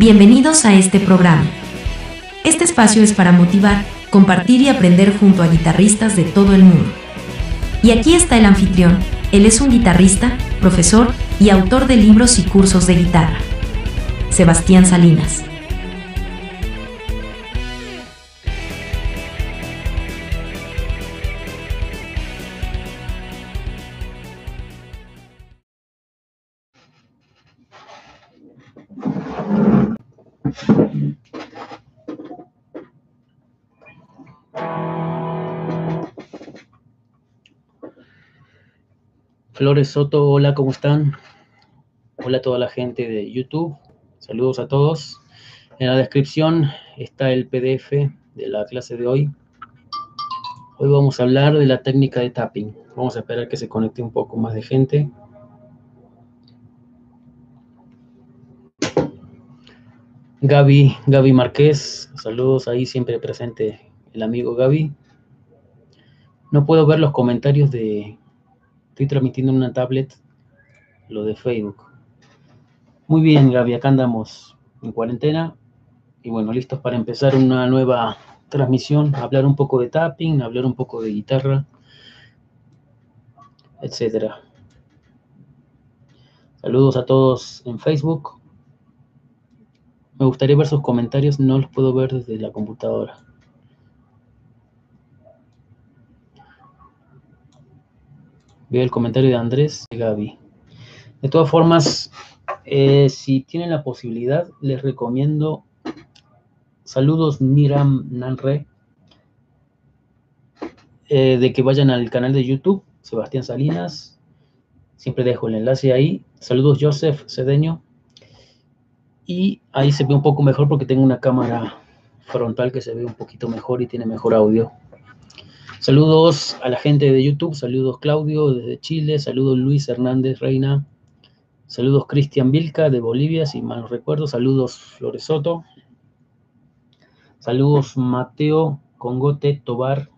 Bienvenidos a este programa. Este espacio es para motivar, compartir y aprender junto a guitarristas de todo el mundo. Y aquí está el anfitrión, él es un guitarrista, profesor y autor de libros y cursos de guitarra. Sebastián Salinas. Flores Soto, hola, ¿cómo están? Hola a toda la gente de YouTube, saludos a todos. En la descripción está el PDF de la clase de hoy. Hoy vamos a hablar de la técnica de tapping. Vamos a esperar que se conecte un poco más de gente. Gaby, Gaby Márquez, saludos ahí siempre presente el amigo Gaby. No puedo ver los comentarios de, Estoy transmitiendo en una tablet lo de Facebook. Muy bien, Gaby, acá andamos en cuarentena y bueno, listos para empezar una nueva transmisión, hablar un poco de tapping, hablar un poco de guitarra, etcétera. Saludos a todos en Facebook. Me gustaría ver sus comentarios, no los puedo ver desde la computadora. Veo el comentario de Andrés y Gaby. De todas formas, eh, si tienen la posibilidad, les recomiendo saludos Niram Nanre, eh, de que vayan al canal de YouTube, Sebastián Salinas. Siempre dejo el enlace ahí. Saludos Joseph Cedeño. Y ahí se ve un poco mejor porque tengo una cámara frontal que se ve un poquito mejor y tiene mejor audio. Saludos a la gente de YouTube, saludos Claudio desde Chile, saludos Luis Hernández Reina, saludos Cristian Vilca de Bolivia, si mal no recuerdo, saludos Flores Soto, saludos Mateo Congote Tobar,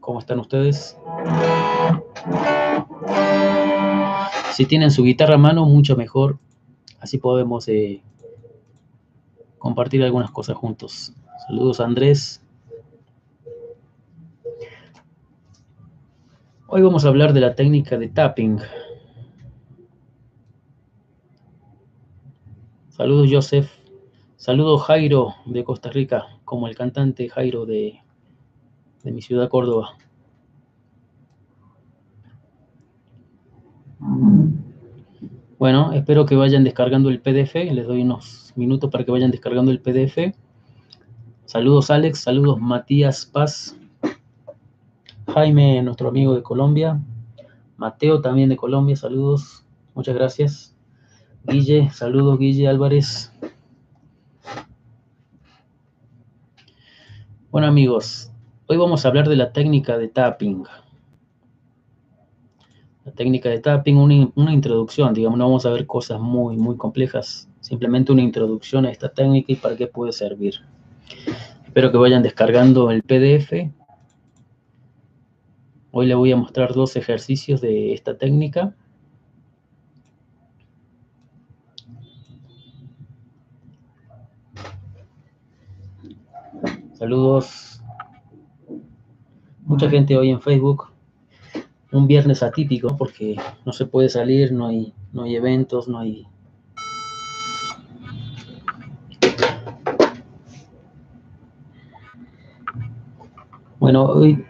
¿cómo están ustedes? Si tienen su guitarra a mano, mucho mejor, así podemos eh, compartir algunas cosas juntos. Saludos Andrés, Hoy vamos a hablar de la técnica de tapping. Saludos Joseph. Saludos Jairo de Costa Rica, como el cantante Jairo de, de mi ciudad Córdoba. Bueno, espero que vayan descargando el PDF. Les doy unos minutos para que vayan descargando el PDF. Saludos Alex, saludos Matías Paz. Jaime, nuestro amigo de Colombia. Mateo, también de Colombia, saludos. Muchas gracias. Guille, saludos, Guille Álvarez. Bueno, amigos, hoy vamos a hablar de la técnica de tapping. La técnica de tapping, una, una introducción, digamos, no vamos a ver cosas muy, muy complejas. Simplemente una introducción a esta técnica y para qué puede servir. Espero que vayan descargando el PDF Hoy le voy a mostrar dos ejercicios de esta técnica. Saludos. Mucha gente hoy en Facebook. Un viernes atípico porque no se puede salir, no hay, no hay eventos, no hay Bueno, hoy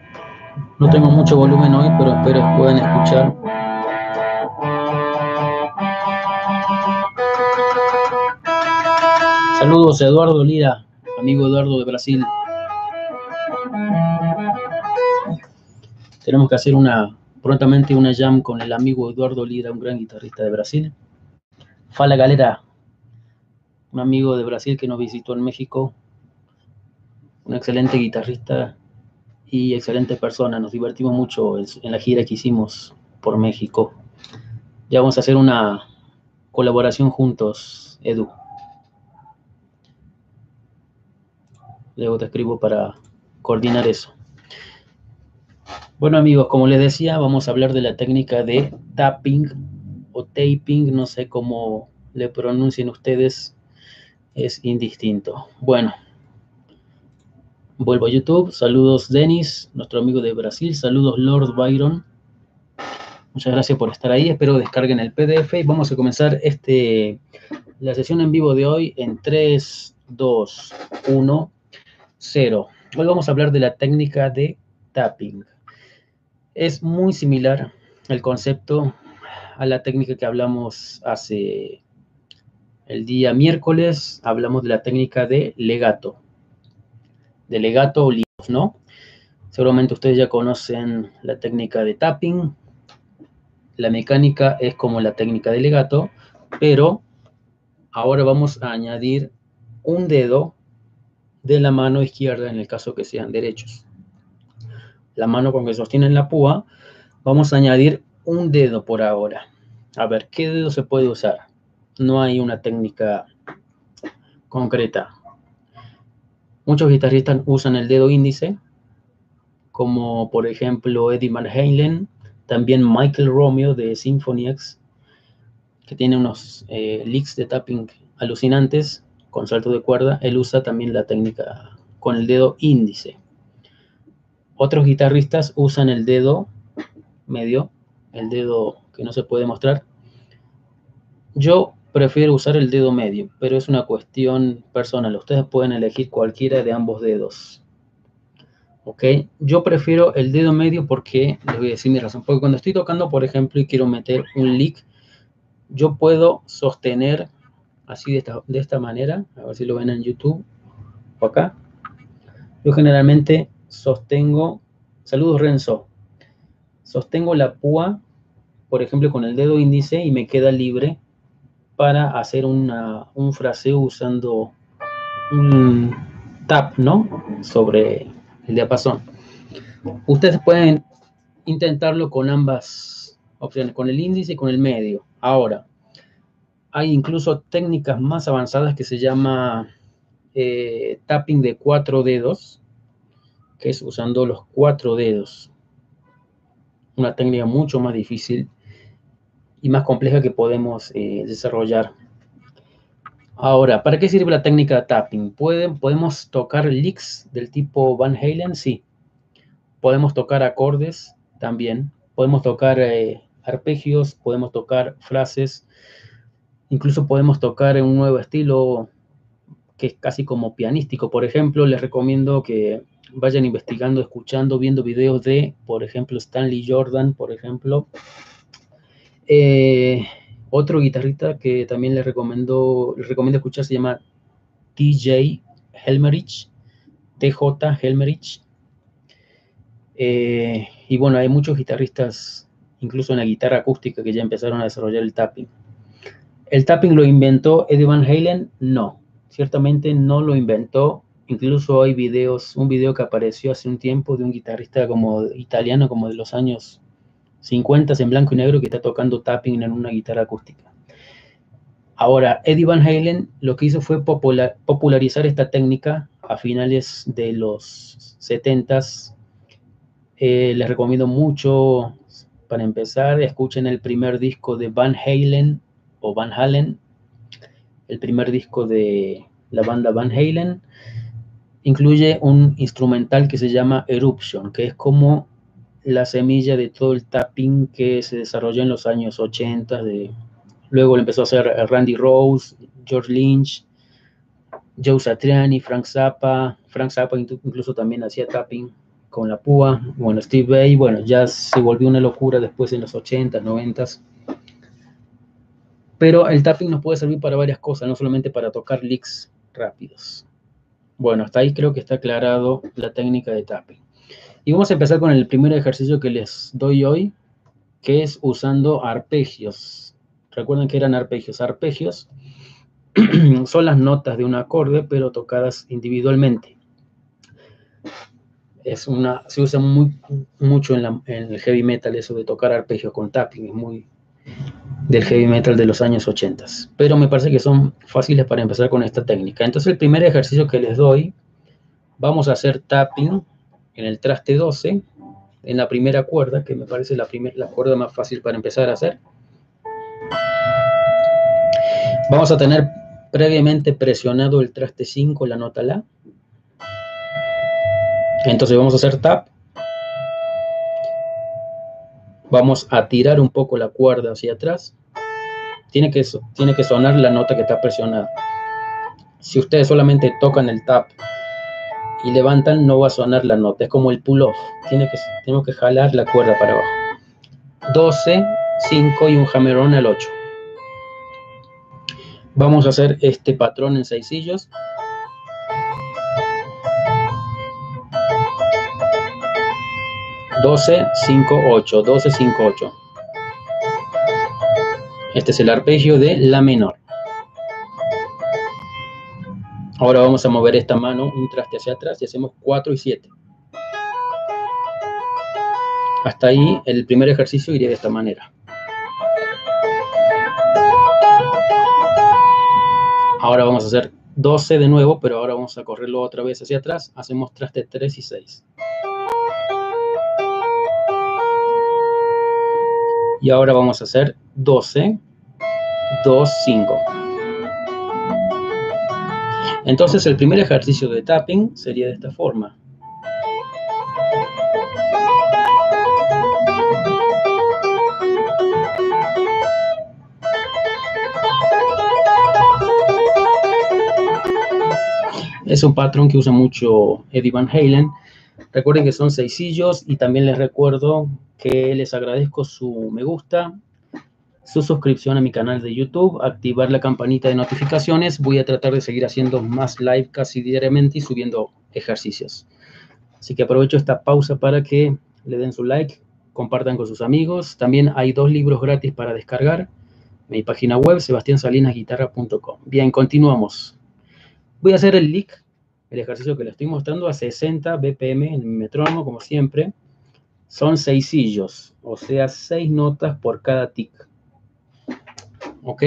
no tengo mucho volumen hoy, pero espero que puedan escuchar. Saludos a Eduardo Lira, amigo Eduardo de Brasil. Tenemos que hacer una prontamente una jam con el amigo Eduardo Lira, un gran guitarrista de Brasil. Fala Galera, un amigo de Brasil que nos visitó en México, un excelente guitarrista y excelente persona. Nos divertimos mucho en la gira que hicimos por México. Ya vamos a hacer una colaboración juntos, Edu. Luego te escribo para coordinar eso. Bueno amigos, como les decía, vamos a hablar de la técnica de tapping o taping, no sé cómo le pronuncien ustedes. es indistinto. Bueno, vuelvo a YouTube. Saludos Denis, nuestro amigo de Brasil. Saludos Lord Byron. Muchas gracias por estar ahí. Espero descarguen el PDF y vamos a comenzar este, la sesión en vivo de hoy en 3, 2, 1, 0. Hoy vamos a hablar de la técnica de tapping. Es muy similar el concepto a la técnica que hablamos hace el día miércoles. Hablamos de la técnica de legato. De legato o lios, ¿no? Seguramente ustedes ya conocen la técnica de tapping. La mecánica es como la técnica de legato, pero ahora vamos a añadir un dedo de la mano izquierda en el caso que sean derechos. La mano con que sostienen la púa, vamos a añadir un dedo por ahora. A ver, ¿qué dedo se puede usar? No hay una técnica concreta. Muchos guitarristas usan el dedo índice, como por ejemplo Eddie Van Halen, también Michael Romeo de Symphony X, que tiene unos eh, licks de tapping alucinantes con salto de cuerda. Él usa también la técnica con el dedo índice. Otros guitarristas usan el dedo medio, el dedo que no se puede mostrar. Yo prefiero usar el dedo medio, pero es una cuestión personal. Ustedes pueden elegir cualquiera de ambos dedos. ¿Ok? Yo prefiero el dedo medio porque, les voy a decir mi razón, porque cuando estoy tocando, por ejemplo, y quiero meter un lick, yo puedo sostener así de esta, de esta manera, a ver si lo ven en YouTube o acá. Yo generalmente sostengo, saludos Renzo, sostengo la púa, por ejemplo, con el dedo índice y me queda libre para hacer una, un fraseo usando un tap, ¿no? Sobre el diapasón. Ustedes pueden intentarlo con ambas opciones, con el índice y con el medio. Ahora, hay incluso técnicas más avanzadas que se llama eh, tapping de cuatro dedos, que es usando los cuatro dedos. Una técnica mucho más difícil y más compleja que podemos eh, desarrollar. Ahora, ¿para qué sirve la técnica de tapping? ¿Pueden, ¿Podemos tocar licks del tipo Van Halen? Sí. Podemos tocar acordes también. Podemos tocar eh, arpegios, podemos tocar frases. Incluso podemos tocar en un nuevo estilo que es casi como pianístico. Por ejemplo, les recomiendo que vayan investigando, escuchando, viendo videos de, por ejemplo, Stanley Jordan, por ejemplo. Eh, otro guitarrista que también les recomiendo, recomiendo escuchar se llama TJ Helmerich, TJ Helmerich. Eh, y bueno, hay muchos guitarristas, incluso en la guitarra acústica, que ya empezaron a desarrollar el tapping. ¿El tapping lo inventó Eddie Van Halen? No, ciertamente no lo inventó. Incluso hay videos, un video que apareció hace un tiempo de un guitarrista como italiano, como de los años 50 en blanco y negro que está tocando tapping en una guitarra acústica. Ahora, Eddie Van Halen lo que hizo fue popularizar esta técnica a finales de los 70s. Eh, les recomiendo mucho, para empezar, escuchen el primer disco de Van Halen o Van Halen, el primer disco de la banda Van Halen. Incluye un instrumental que se llama Eruption, que es como la semilla de todo el tapping que se desarrolló en los años 80. De, luego lo empezó a hacer Randy Rose, George Lynch, Joe Satriani, Frank Zappa. Frank Zappa incluso también hacía tapping con la púa. Bueno, Steve Bay, bueno, ya se volvió una locura después en los 80, 90. Pero el tapping nos puede servir para varias cosas, no solamente para tocar licks rápidos. Bueno, hasta ahí creo que está aclarado la técnica de tapping. Y vamos a empezar con el primer ejercicio que les doy hoy, que es usando arpegios. Recuerden que eran arpegios. Arpegios son las notas de un acorde, pero tocadas individualmente. Es una, se usa muy, mucho en, en el heavy metal eso de tocar arpegios con tapping, es muy del heavy metal de los años 80. Pero me parece que son fáciles para empezar con esta técnica. Entonces el primer ejercicio que les doy, vamos a hacer tapping en el traste 12, en la primera cuerda, que me parece la, la cuerda más fácil para empezar a hacer. Vamos a tener previamente presionado el traste 5, la nota La. Entonces vamos a hacer tap. Vamos a tirar un poco la cuerda hacia atrás. Tiene que, tiene que sonar la nota que está presionada. Si ustedes solamente tocan el tap y levantan, no va a sonar la nota. Es como el pull-off. Tiene que, tenemos que jalar la cuerda para abajo. 12, 5 y un hammer-on al 8. Vamos a hacer este patrón en seis sillos. Doce, cinco, ocho, doce, cinco, ocho. Este es el arpegio de La menor. Ahora vamos a mover esta mano un traste hacia atrás y hacemos 4 y 7. Hasta ahí el primer ejercicio iría de esta manera. Ahora vamos a hacer 12 de nuevo, pero ahora vamos a correrlo otra vez hacia atrás. Hacemos traste 3 y 6. Y ahora vamos a hacer 12, 2, 5. Entonces el primer ejercicio de tapping sería de esta forma. Es un patrón que usa mucho Eddie Van Halen. Recuerden que son seis sillos y también les recuerdo que les agradezco su me gusta, su suscripción a mi canal de YouTube, activar la campanita de notificaciones. Voy a tratar de seguir haciendo más live casi diariamente y subiendo ejercicios. Así que aprovecho esta pausa para que le den su like, compartan con sus amigos. También hay dos libros gratis para descargar. Mi página web, sebastiansalinasguitarra.com. Bien, continuamos. Voy a hacer el lick, el ejercicio que le estoy mostrando, a 60 BPM en el metrónomo, como siempre. Son seis sillos, o sea, seis notas por cada tic. ¿Ok?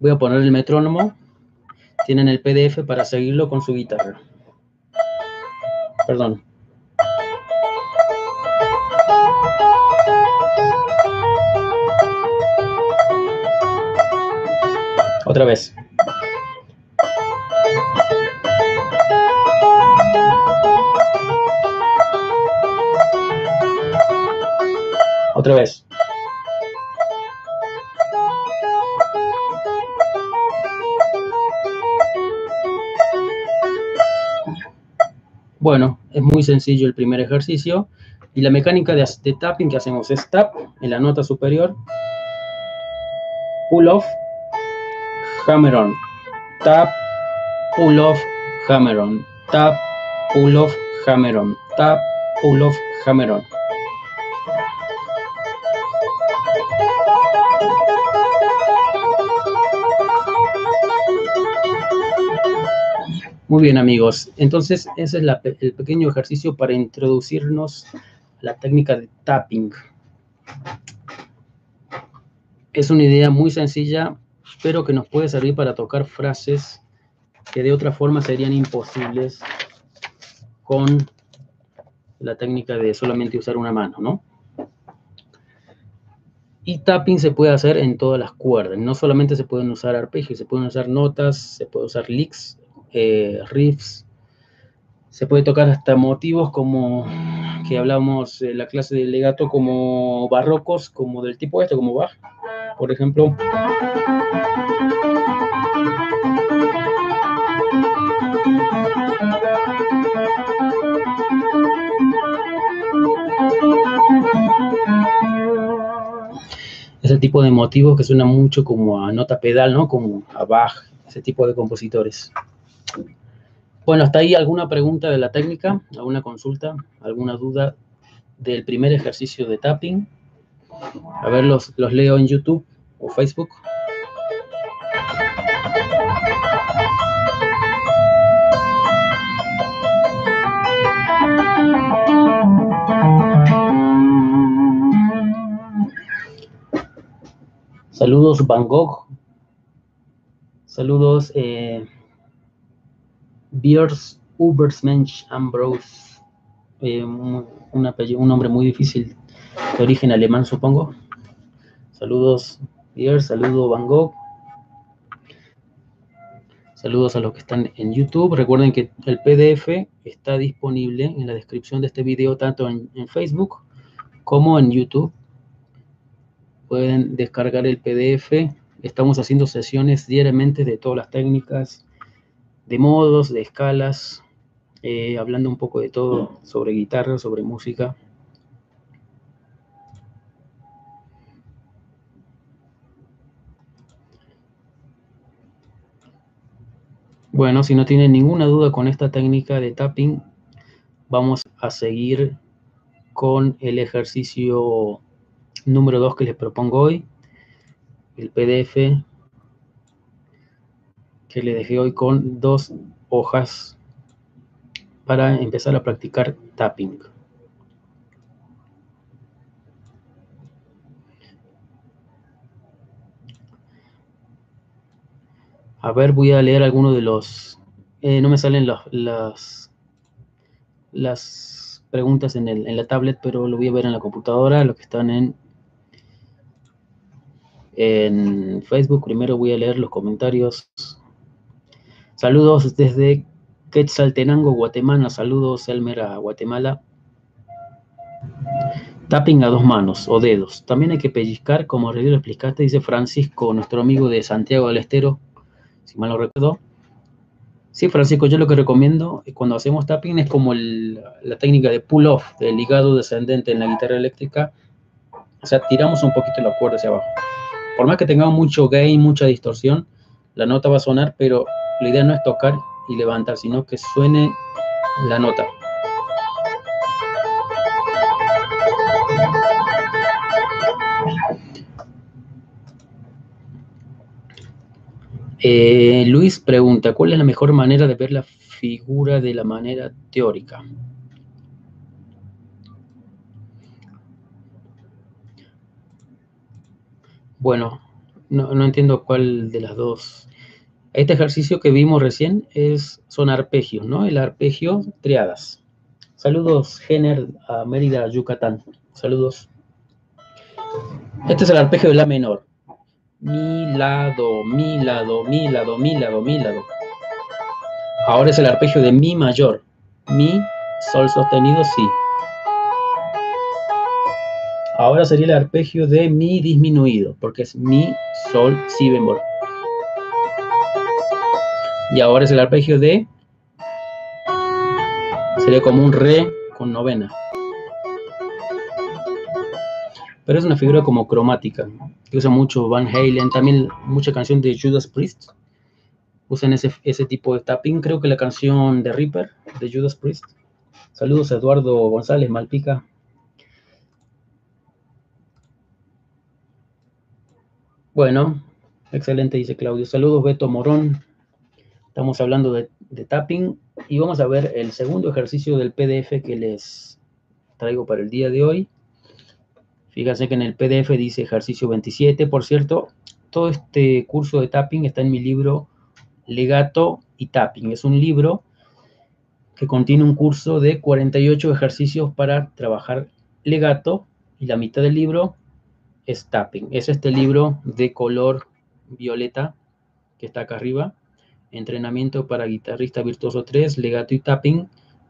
Voy a poner el metrónomo. Tienen el PDF para seguirlo con su guitarra. Perdón. Otra vez. Otra vez. Bueno, es muy sencillo el primer ejercicio. Y la mecánica de, tapping que hacemos es tap en la nota superior, pull off, hammer on, tap, pull off, hammer on, tap, pull off, hammer on, tap, pull off, hammer on. Muy bien amigos, entonces ese es el pequeño ejercicio para introducirnos a la técnica de tapping. Es una idea muy sencilla, pero que nos puede servir para tocar frases que de otra forma serían imposibles con la técnica de solamente usar una mano, ¿no? Y tapping se puede hacer en todas las cuerdas, no solamente se pueden usar arpegios, se pueden usar notas, se puede usar licks, eh, riffs, se puede tocar hasta motivos como que hablamos en la clase de legato como barrocos, como del tipo este, como Bach, por ejemplo. Ese tipo de motivos que suena mucho como a nota pedal, ¿no? Como a Bach, ese tipo de compositores. Bueno, hasta ahí alguna pregunta de la técnica, alguna consulta, alguna duda del primer ejercicio de tapping. A ver, los, los leo en YouTube o Facebook. Saludos Van Gogh. Saludos eh, Biers Ubersmensch Ambrose, eh, un, un nombre muy difícil, de origen alemán, supongo. Saludos, Biers, saludo Van Gogh. Saludos a los que están en YouTube. Recuerden que el PDF está disponible en la descripción de este video, tanto en, en Facebook como en YouTube. Pueden descargar el PDF. Estamos haciendo sesiones diariamente de todas las técnicas, de modos, de escalas, eh, hablando un poco de todo sobre guitarra, sobre música. Bueno, si no tienen ninguna duda con esta técnica de tapping, vamos a seguir con el ejercicio número 2 que les propongo hoy, el PDF que le dejé hoy con dos hojas para empezar a practicar tapping. A ver, voy a leer algunos de los... Eh, no me salen las, las preguntas en, el, en la tablet, pero lo voy a ver en la computadora, los que están en, en Facebook. Primero voy a leer los comentarios. Saludos desde Quetzaltenango, Guatemala. Saludos, Elmer, a Guatemala. Tapping a dos manos o dedos. También hay que pellizcar, como lo explicaste, dice Francisco, nuestro amigo de Santiago del Estero si mal no recuerdo. Sí, Francisco, yo lo que recomiendo cuando hacemos tapping es como la técnica de pull-off, del ligado descendente en la guitarra eléctrica. O sea, tiramos un poquito la cuerda hacia abajo. Por más que tengamos mucho gain, mucha distorsión, la nota va a sonar, pero la idea no es tocar y levantar, sino que suene la nota. Eh, Luis pregunta, ¿cuál es la mejor manera de ver la figura de la manera teórica? Bueno, no, entiendo cuál de las dos. Este ejercicio que vimos recién es, son arpegios, ¿no? El arpegio triadas. Saludos, Jenner, a Mérida, Yucatán. Saludos. Este es el arpegio de la menor mi lado, mi lado, mi lado, mi lado, mi lado. Ahora es el arpegio de mi mayor. Mi, sol sostenido, si. Ahora sería el arpegio de mi disminuido, porque es mi, sol, si bemol. Y ahora es el arpegio de... Sería como un re con novena pero es una figura como cromática, que usa mucho Van Halen, también mucha canción de Judas Priest, usan ese, ese tipo de tapping, creo que la canción de Reaper, de Judas Priest. Saludos a Eduardo González Malpica. Bueno, excelente, dice Claudio. Saludos, Beto Morón. Estamos hablando de, tapping y vamos a ver el segundo ejercicio del PDF que les traigo para el día de hoy. Fíjense que en el PDF dice ejercicio 27. Por cierto, todo este curso de tapping está en mi libro Legato y Tapping. Es un libro que contiene un curso de 48 ejercicios para trabajar legato y la mitad del libro es tapping. Es este libro de color violeta que está acá arriba. Entrenamiento para guitarrista virtuoso 3, legato y tapping.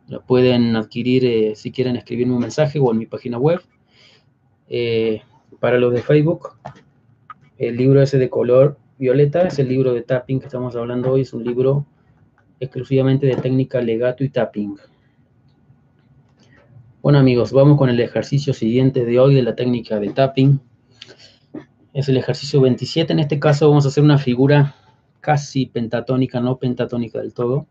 Lo pueden adquirir eh, si quieren escribirme un mensaje o en mi página web eh, para los de Facebook, el libro ese de color violeta es el libro de tapping que estamos hablando hoy, es un libro exclusivamente de técnica legato y tapping. Bueno amigos, vamos con el ejercicio siguiente de hoy de la técnica de tapping. Es el ejercicio 27, en este caso vamos a hacer una figura casi pentatónica, no pentatónica del todo.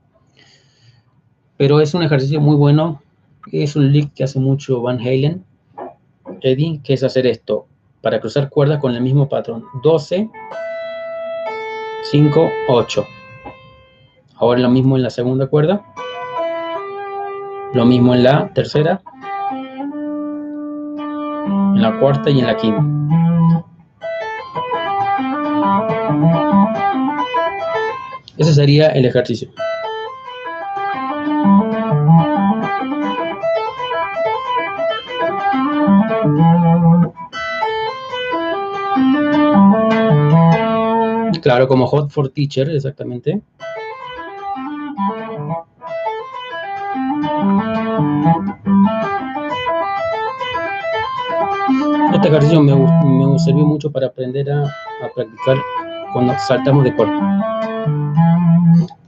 Pero es un ejercicio muy bueno, es un lick que hace mucho Van Halen Eddie, que es hacer esto para cruzar cuerdas con el mismo patrón. 12, 5, 8. Ahora lo mismo en la segunda cuerda. Lo mismo en la tercera. En la cuarta y en la quinta. Ese sería el ejercicio. Claro, como Hot for Teacher, exactamente. Este ejercicio me, me sirvió mucho para aprender a, a practicar cuando saltamos de cuerpo.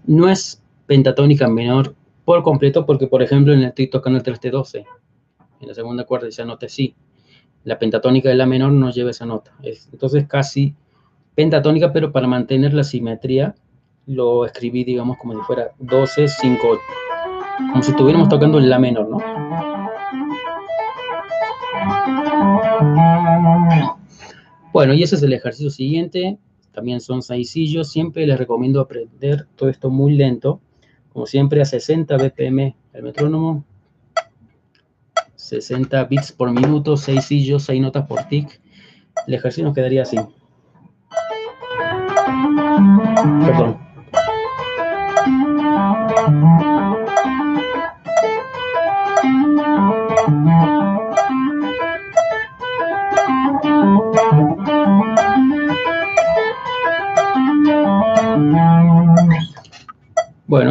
No es pentatónica menor por completo porque, por ejemplo, en el estoy tocando el 3T12, en la segunda cuerda esa nota sí. La pentatónica de la menor no lleva esa nota. Es, entonces casi pentatónica, pero para mantener la simetría lo escribí, digamos, como si fuera 12, 5, 8. Como si estuviéramos tocando en la menor, ¿no? Bueno, y ese es el ejercicio siguiente. También son sillos. Siempre les recomiendo aprender todo esto muy lento. Como siempre, a 60 BPM el metrónomo. 60 bits por minuto, 6 sillos, 6 notas por tic. El ejercicio nos quedaría así. Perdón.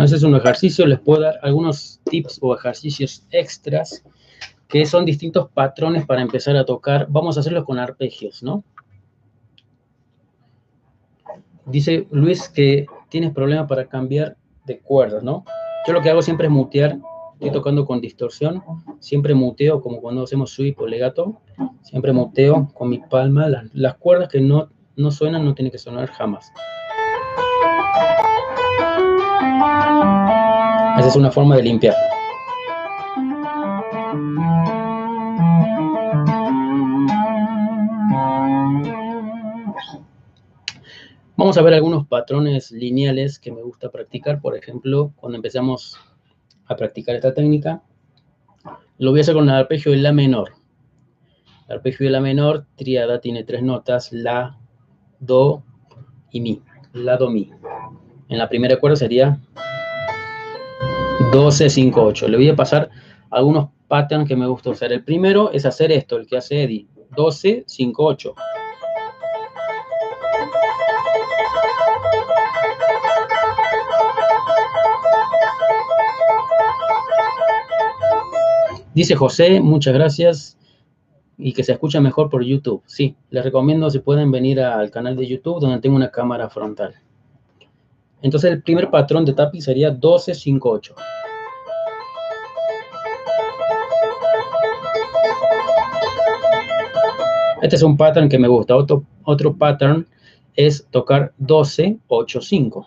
Bueno, ese es un ejercicio. Les puedo dar algunos tips o ejercicios extras que son distintos patrones para empezar a tocar. Vamos a hacerlo con arpegios, ¿no? Dice Luis que tienes problemas para cambiar de cuerdas, ¿no? Yo lo que hago siempre es mutear. Estoy tocando con distorsión. Siempre muteo, como cuando hacemos sweep o legato. Siempre muteo con mi palma. Las, las cuerdas que no, no suenan no tienen que sonar jamás. Es una forma de limpiar. Vamos a ver algunos patrones lineales que me gusta practicar. Por ejemplo, cuando empezamos a practicar esta técnica, lo voy a hacer con el arpegio de La menor. El arpegio de La menor, triada, tiene tres notas, La, Do y Mi. La, Do, Mi. En la primera cuerda sería 12, 5, 8. Le voy a pasar algunos patterns que me gusta usar. El primero es hacer esto, el que hace Eddie. 12, 5, 8. Dice José, muchas gracias y que se escucha mejor por YouTube. Sí, les recomiendo si pueden venir al canal de YouTube donde tengo una cámara frontal. Entonces el primer patrón de tapping sería 12, 5, 8. Este es un pattern que me gusta. Otro, otro pattern es tocar 12, 8, 5.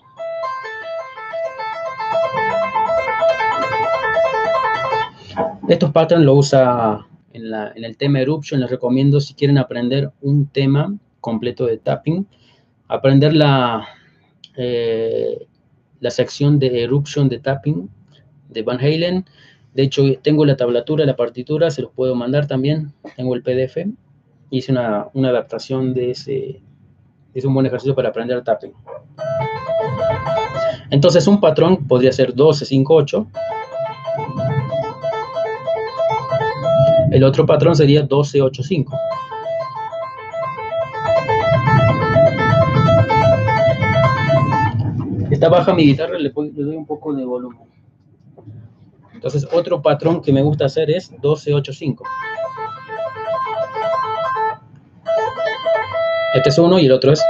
Estos patterns lo usa en, el tema Eruption. Les recomiendo si quieren aprender un tema completo de tapping, aprender la, eh, la sección de Eruption de tapping de Van Halen. De hecho, tengo la tablatura, la partitura, se los puedo mandar también. Tengo el PDF. Hice una, una adaptación de ese. Es un buen ejercicio para aprender tapping. Entonces, un patrón podría ser 12, 5, 8. El otro patrón sería 1285. Esta baja mi guitarra, le, doy un poco de volumen. Entonces, otro patrón que me gusta hacer es 1285. Este es uno y el otro es...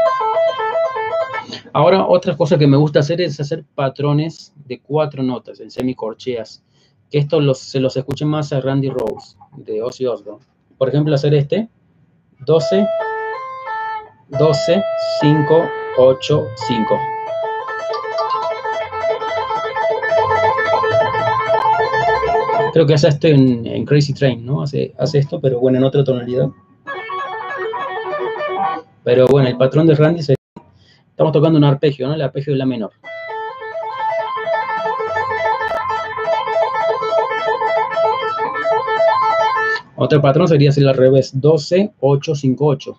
Ahora, otra cosa que me gusta hacer es hacer patrones de cuatro notas en semicorcheas que esto se los escuche más a Randy Rose de Ozzy Osbourne. Por ejemplo, hacer este 12, 12, 5, 8, 5. Creo que hace esto en, Crazy Train, ¿no? Hace, hace esto, pero bueno, en otra tonalidad. Pero bueno, el patrón de Randy se... Estamos tocando un arpegio, ¿no? El arpegio de la menor. Otro patrón sería hacer al revés, 12, 8, 5, 8.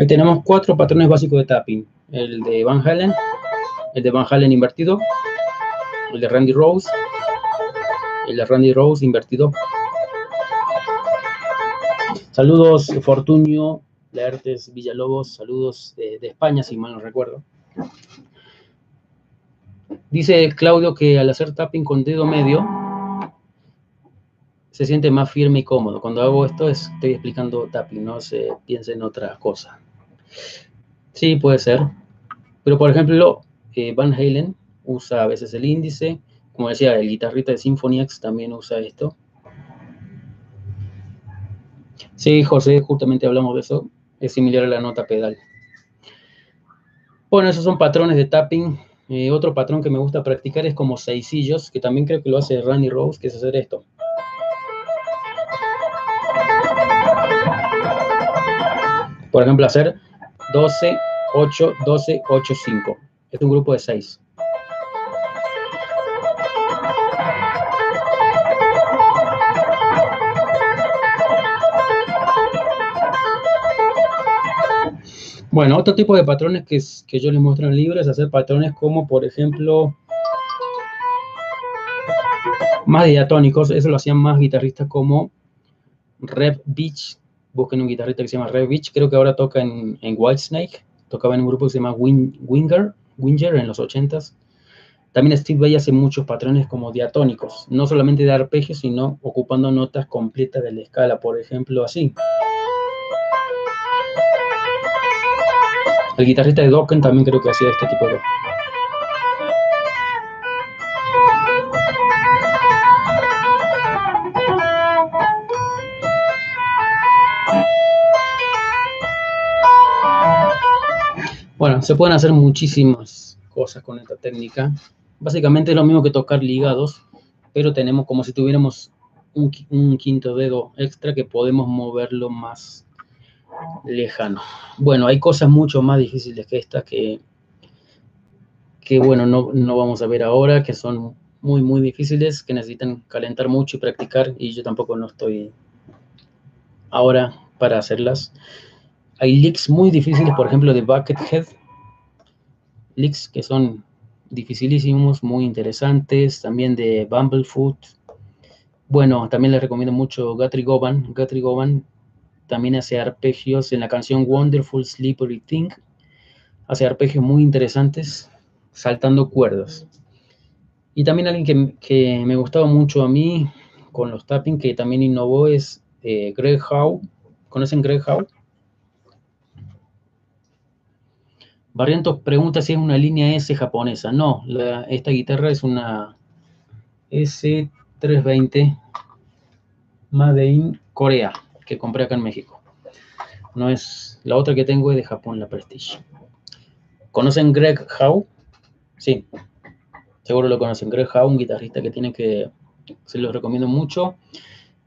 Ahí tenemos cuatro patrones básicos de tapping. El de Van Halen, el de Van Halen invertido, el de Randy Rose, el de Randy Rose invertido. Saludos, Fortunio, Laertes Villalobos, saludos de, España, si mal no recuerdo. Dice Claudio que al hacer tapping con dedo medio se siente más firme y cómodo. Cuando hago esto estoy explicando tapping, no se piensa en otra cosa. Sí, puede ser. Pero por ejemplo, eh, Van Halen usa a veces el índice. Como decía, el guitarrista de Symphony X también usa esto. Sí, José, justamente hablamos de eso. Es similar a la nota pedal. Bueno, esos son patrones de tapping. Eh, otro patrón que me gusta practicar es como seisillos, que también creo que lo hace Randy Rose, que es hacer esto. Por ejemplo, hacer 12, 8, 12, 8, 5. Es un grupo de 6. Bueno, otro tipo de patrones que, que yo les muestro en el libro es hacer patrones como, por ejemplo, más diatónicos. Eso lo hacían más guitarristas como Rev Beach. Busquen un guitarrista que se llama Beach. Creo que ahora toca en, en Whitesnake. Tocaba en un grupo que se llama Winger, Winger en los 80s. También Steve Vai hace muchos patrones como diatónicos, no solamente de arpegio, sino ocupando notas completas de la escala, por ejemplo, así. El guitarrista de Dokken también creo que hacía este tipo de... Bueno, se pueden hacer muchísimas cosas con esta técnica. Básicamente es lo mismo que tocar ligados, pero tenemos como si tuviéramos un, quinto dedo extra que podemos moverlo más lejano. Bueno, hay cosas mucho más difíciles que estas que, que bueno, no, no vamos a ver ahora, que son muy, muy difíciles, que necesitan calentar mucho y practicar, y yo tampoco no estoy ahora para hacerlas. Hay licks muy difíciles, por ejemplo, de Buckethead. Licks que son dificilísimos, muy interesantes. También de Bumblefoot. Bueno, también les recomiendo mucho Guthrie Govan. Guthrie Govan también hace arpegios en la canción Wonderful Slippery Thing. Hace arpegios muy interesantes, saltando cuerdas. Y también alguien que, me gustaba mucho a mí con los tapping, que también innovó, es eh, Greg Howe. ¿Conocen Greg Howe? Barrientos pregunta si es una línea S japonesa. No, esta guitarra es una S320 Made in Corea que compré acá en México. No es, la otra que tengo es de Japón, la Prestige. ¿Conocen Greg Howe? Sí, seguro lo conocen. Greg Howe, un guitarrista que tiene que, se los recomiendo mucho,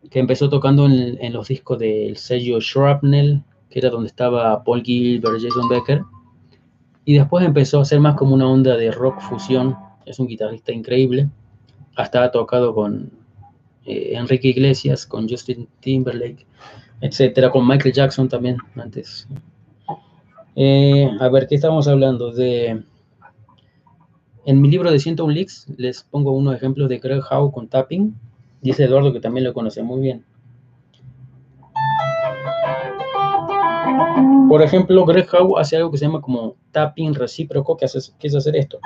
que empezó tocando en, los discos del sello Shrapnel, que era donde estaba Paul Gilbert, Jason Becker, y después empezó a hacer más como una onda de rock fusión. Es un guitarrista increíble. Hasta ha tocado con eh, Enrique Iglesias, con Justin Timberlake, etcétera, con Michael Jackson también antes. Eh, a ver, ¿qué estamos hablando? De, en mi libro de 101 Leaks les pongo unos ejemplos de Greg Howe con tapping. Dice Eduardo que también lo conoce muy bien. Por ejemplo, Greg Howe hace algo que se llama como tapping recíproco, que, hace, que es hacer esto.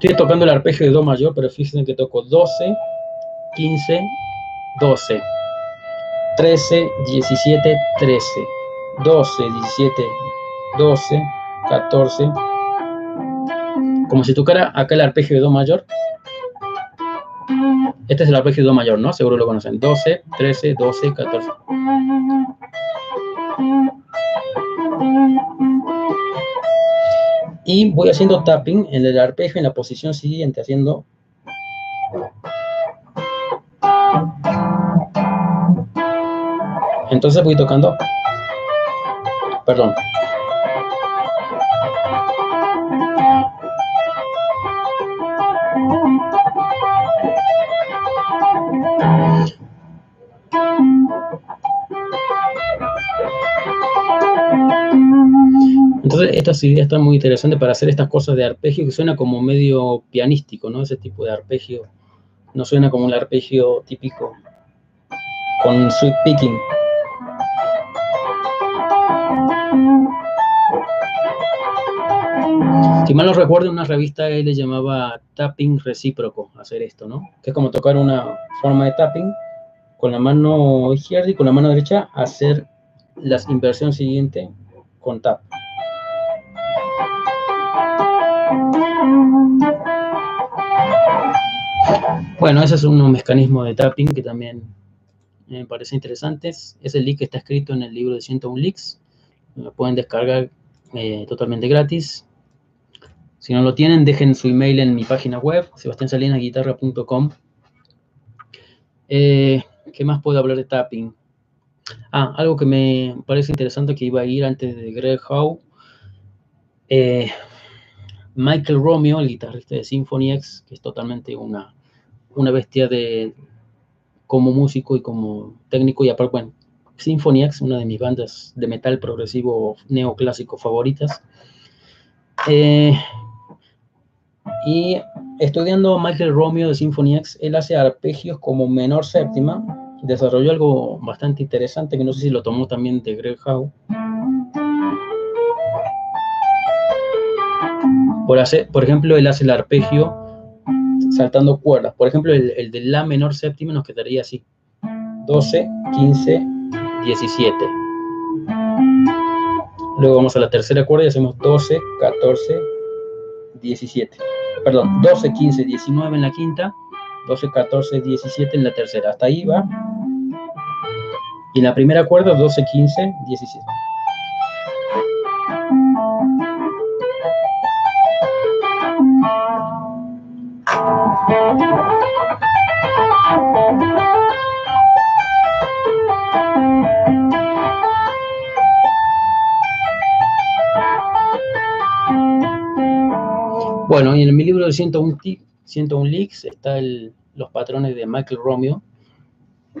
Estoy tocando el arpegio de Do mayor, pero fíjense que toco 12, 15, 12, 13, 17, 13, 12, 17, 12, 14. Como si tocara acá el arpegio de Do mayor. Este es el arpegio de Do mayor, ¿no? Seguro lo conocen. 12, 13, 12, 14. y voy haciendo tapping en el arpegio en la posición siguiente, haciendo entonces voy tocando perdón Estas ideas están muy interesantes para hacer estas cosas de arpegio que suena como medio pianístico, ¿no? Ese tipo de arpegio No suena como un arpegio típico con sweep picking. Si mal no recuerdo, una revista él le llamaba tapping recíproco, hacer esto, ¿no? Que es como tocar una forma de tapping con la mano izquierda y con la mano derecha hacer la inversión siguiente con tap. Bueno, ese es un mecanismo de tapping que también me parece interesante. Es el link que está escrito en el libro de 101 leaks. Lo pueden descargar eh, totalmente gratis. Si no lo tienen, dejen su email en mi página web, sebastiansalinasguitarra.com. Eh, ¿Qué más puedo hablar de tapping? Ah, algo que me parece interesante que iba a ir antes de Greg Howe. Eh, Michael Romeo, el guitarrista de Symphony X, que es totalmente una, una bestia de como músico y como técnico, y aparte, bueno, Symphony X, una de mis bandas de metal progresivo neoclásico favoritas. Eh, y estudiando Michael Romeo de Symphony X, él hace arpegios como menor séptima. Desarrolló algo bastante interesante que no sé si lo tomó también de Greg Howe. Por, hacer, por ejemplo, él hace el arpegio saltando cuerdas. Por ejemplo, el, el de La menor séptima nos quedaría así. 12, 15, 17. Luego vamos a la tercera cuerda y hacemos 12, 14, 17 perdón, 12, 15, 19 en la quinta, 12, 14, 17 en la tercera. Hasta ahí va. Y en la primera cuerda, 12, 15, 17. Bueno, y en mi libro de 101, 101 Leaks está los patrones de Michael Romeo.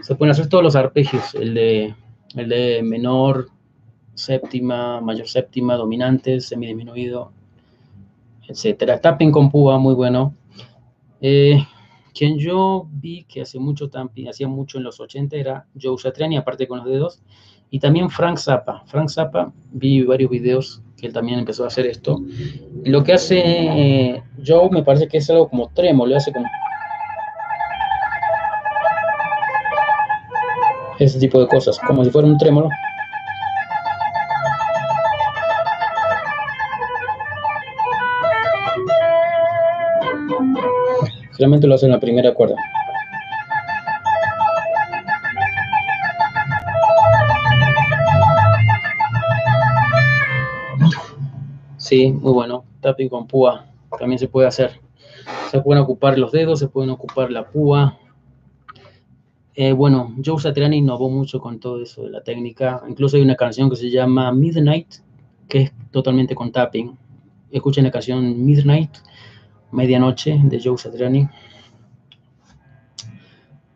Se pueden hacer todos los arpegios, el de, el de menor, séptima, mayor séptima, dominante, semidisminuido, etcétera. Tapping con púa, muy bueno. Eh, quien yo vi que hace mucho tapping, hacía mucho en los 80 era Joe Satriani, aparte con los dedos, y también Frank Zappa. Frank Zappa, vi varios videos que él también empezó a hacer esto. Lo que hace eh, Joe me parece que es algo como trémolo, hace como... Ese tipo de cosas, como si fuera un trémolo. Generalmente lo hace en la primera cuerda. Sí, muy bueno. Tapping con púa también se puede hacer. Se pueden ocupar los dedos, se pueden ocupar la púa. Eh, bueno, Joe Satriani innovó mucho con todo eso de la técnica. Incluso hay una canción que se llama Midnight, que es totalmente con tapping. Escuchen la canción Midnight, Medianoche, de Joe Satriani.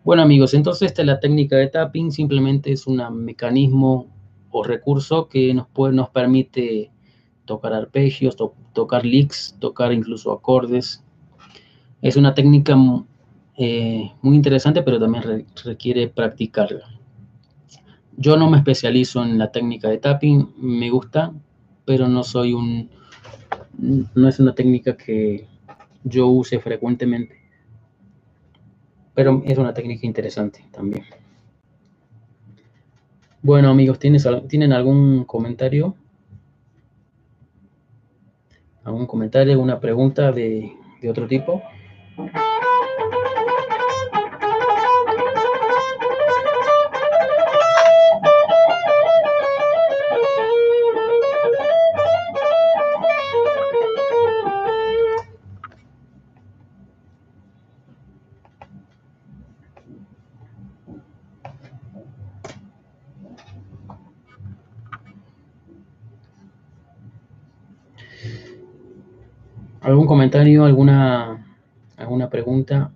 Bueno amigos, entonces esta es la técnica de tapping, simplemente es un mecanismo o recurso que nos, puede, nos permite tocar arpegios, tocar licks, tocar incluso acordes. Es una técnica eh, muy interesante, pero también requiere practicarla. Yo no me especializo en la técnica de tapping, me gusta, pero no soy un, no es una técnica que yo use frecuentemente. Pero es una técnica interesante también. Bueno amigos, ¿tienen algún comentario? ¿Algún comentario, alguna pregunta de, de otro tipo? comentario, alguna, alguna pregunta,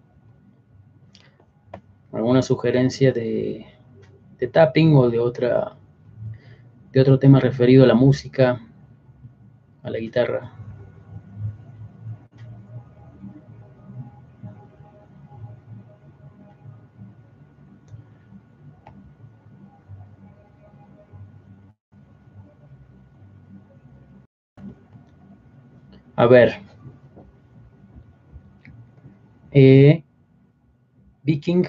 alguna sugerencia de, de tapping o de otra de otro tema referido a la música, a la guitarra. A ver, eh, Viking,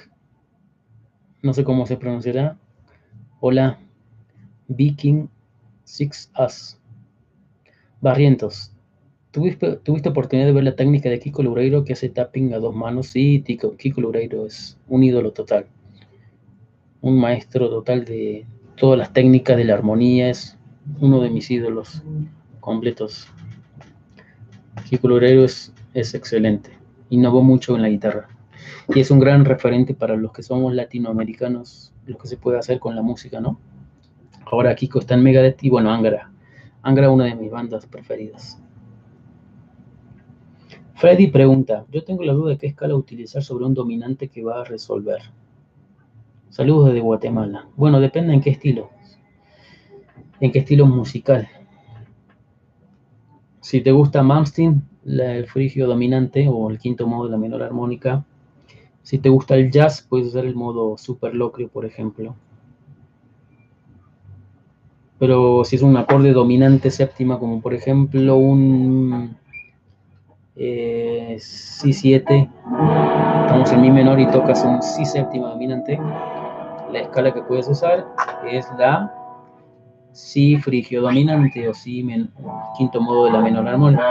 no sé cómo se pronunciará. Hola, Viking Six Us. Barrientos. ¿Tuviste, ¿Tuviste oportunidad de ver la técnica de Kiko Loureiro que hace tapping a dos manos? Sí, Kiko, Kiko Loureiro es un ídolo total. Un maestro total de todas las técnicas de la armonía. Es uno de mis ídolos completos. Kiko Loureiro es, es excelente. Innovó mucho en la guitarra. Y es un gran referente para los que somos latinoamericanos, lo que se puede hacer con la música, ¿no? Ahora Kiko está en Megadeth y bueno, Angra. Angra, una de mis bandas preferidas. Freddy pregunta, yo tengo la duda de qué escala utilizar sobre un dominante que va a resolver. Saludos desde Guatemala. Bueno, depende en qué estilo. En qué estilo musical. Si te gusta Malmsteen, el frigio dominante o el quinto modo de la menor armónica. Si te gusta el jazz, puedes usar el modo superlocrio, por ejemplo. Pero si es un acorde dominante séptima, como por ejemplo un eh, Si 7, estamos en Mi menor y tocas un Si séptima dominante, la escala que puedes usar es la Si frigio dominante o Si quinto modo de la menor armónica.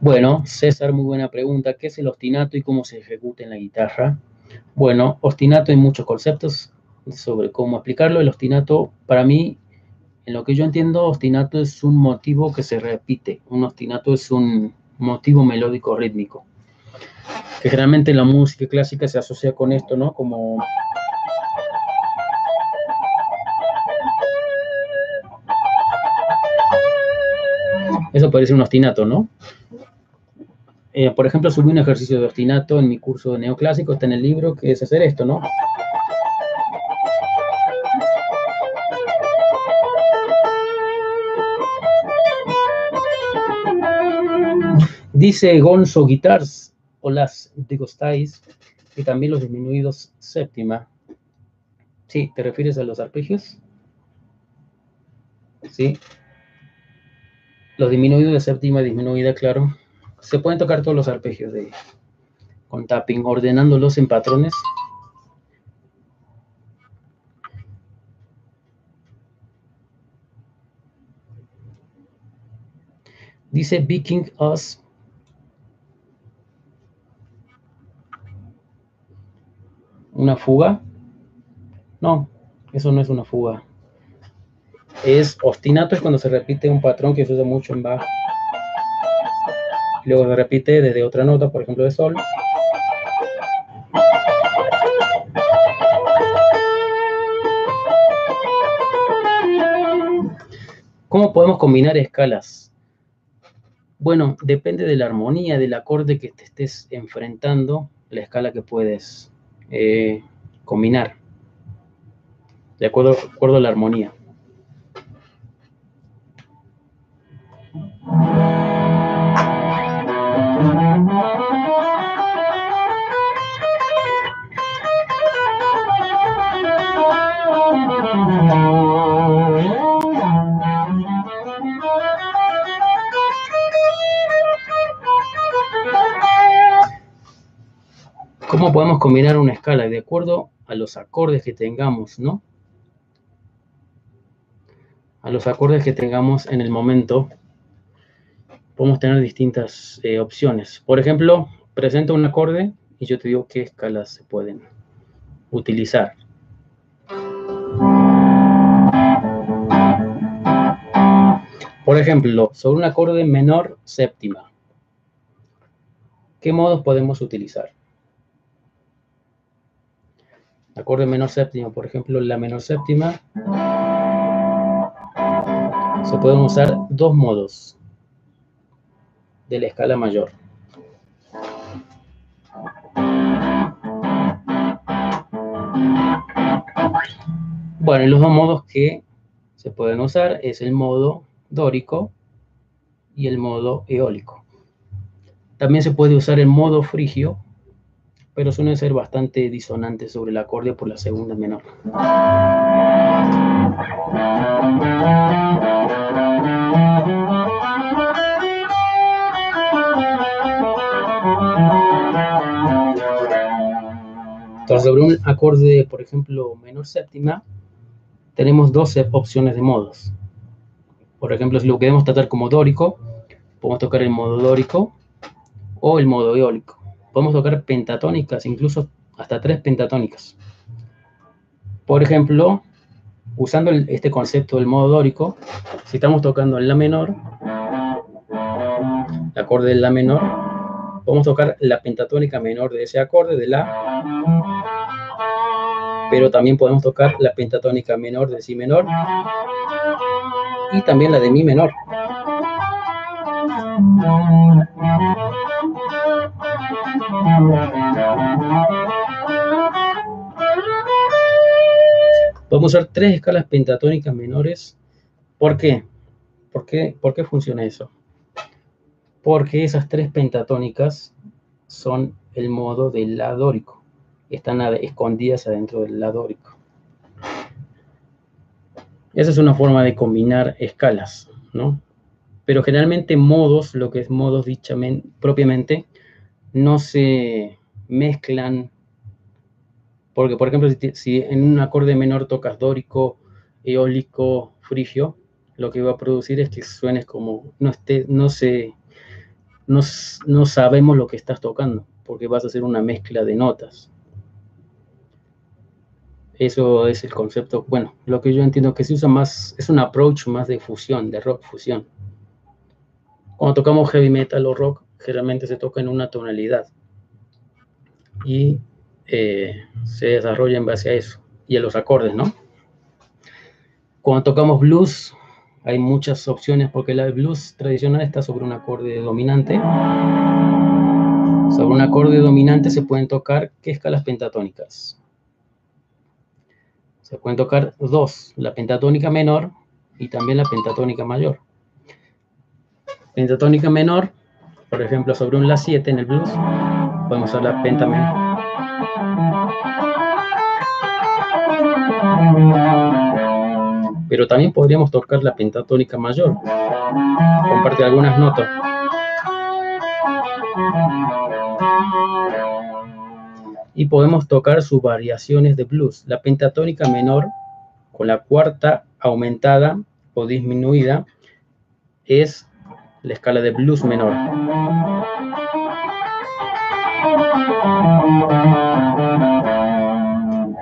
Bueno, César, muy buena pregunta. ¿Qué es el ostinato y cómo se ejecuta en la guitarra? Bueno, ostinato hay muchos conceptos sobre cómo explicarlo. El ostinato, para mí, en lo que yo entiendo, ostinato es un motivo que se repite. Un ostinato es un motivo melódico rítmico. Que generalmente en la música clásica se asocia con esto, ¿no? Como Eso parece un ostinato, ¿no? Eh, por ejemplo, subí un ejercicio de ostinato en mi curso de neoclásico, está en el libro, que es hacer esto, ¿no? Dice Gonzo Guitars, o las digostáis, y también los disminuidos séptima. Sí, ¿te refieres a los arpegios? Sí. Los disminuidos de séptima disminuida, claro se pueden tocar todos los arpegios de, con tapping, ordenándolos en patrones. Dice Viking Us. ¿Una fuga? No, eso no es una fuga. Es ostinato, es cuando se repite un patrón que se usa mucho en Bach luego se repite desde otra nota, por ejemplo de sol. ¿Cómo podemos combinar escalas? Bueno, depende de la armonía del acorde que te estés enfrentando, la escala que puedes eh, combinar, de acuerdo, acuerdo a la armonía. ¿Cómo podemos combinar una escala? De acuerdo a los acordes que tengamos, ¿no? A los acordes que tengamos en el momento, podemos tener distintas eh, opciones. Por ejemplo, presento un acorde y yo te digo qué escalas se pueden utilizar. Por ejemplo, sobre un acorde menor séptima, ¿qué modos podemos utilizar? Acorde menor séptima, por ejemplo, la menor séptima, se pueden usar dos modos de la escala mayor. Bueno, los dos modos que se pueden usar es el modo dórico y el modo eólico. También se puede usar el modo frigio, pero suele ser bastante disonante sobre el acorde por la segunda menor. Entonces, sobre un acorde, por ejemplo, menor séptima, tenemos dos opciones de modos. Por ejemplo, si lo queremos tratar como dórico, podemos tocar el modo dórico o el modo eólico. Podemos tocar pentatónicas, incluso hasta tres pentatónicas. Por ejemplo, usando este concepto del modo dórico, si estamos tocando en la menor, el acorde de la menor, podemos tocar la pentatónica menor de ese acorde, de la, pero también podemos tocar la pentatónica menor de si menor y también la de mi menor. Vamos a usar tres escalas pentatónicas menores. ¿Por qué? ¿Por qué, ¿Por qué funciona eso? Porque esas tres pentatónicas son el modo del la dórico. Están escondidas adentro del la dórico. Esa es una forma de combinar escalas, ¿no? Pero generalmente modos, lo que es modos dichamente, propiamente, no se mezclan. Porque, por ejemplo, si, en un acorde menor tocas dórico, eólico, frigio, lo que va a producir es que suenes como no esté, no se, no, no sabemos lo que estás tocando, porque vas a hacer una mezcla de notas. Eso es el concepto, bueno, lo que yo entiendo que se usa más, es un approach más de fusión, de rock fusión. Cuando tocamos heavy metal o rock, generalmente se toca en una tonalidad y eh, se desarrolla en base a eso y a los acordes, ¿no? Cuando tocamos blues, hay muchas opciones porque el blues tradicional está sobre un acorde dominante. Sobre un acorde dominante se pueden tocar, ¿qué escalas pentatónicas? Se pueden tocar dos, la pentatónica menor y también la pentatónica mayor. Pentatónica menor, por ejemplo, sobre un La 7 en el blues, podemos usar la penta. Pero también podríamos tocar la pentatónica mayor. Comparte algunas notas. y podemos tocar sus variaciones de blues. La pentatónica menor con la cuarta aumentada o disminuida es la escala de blues menor.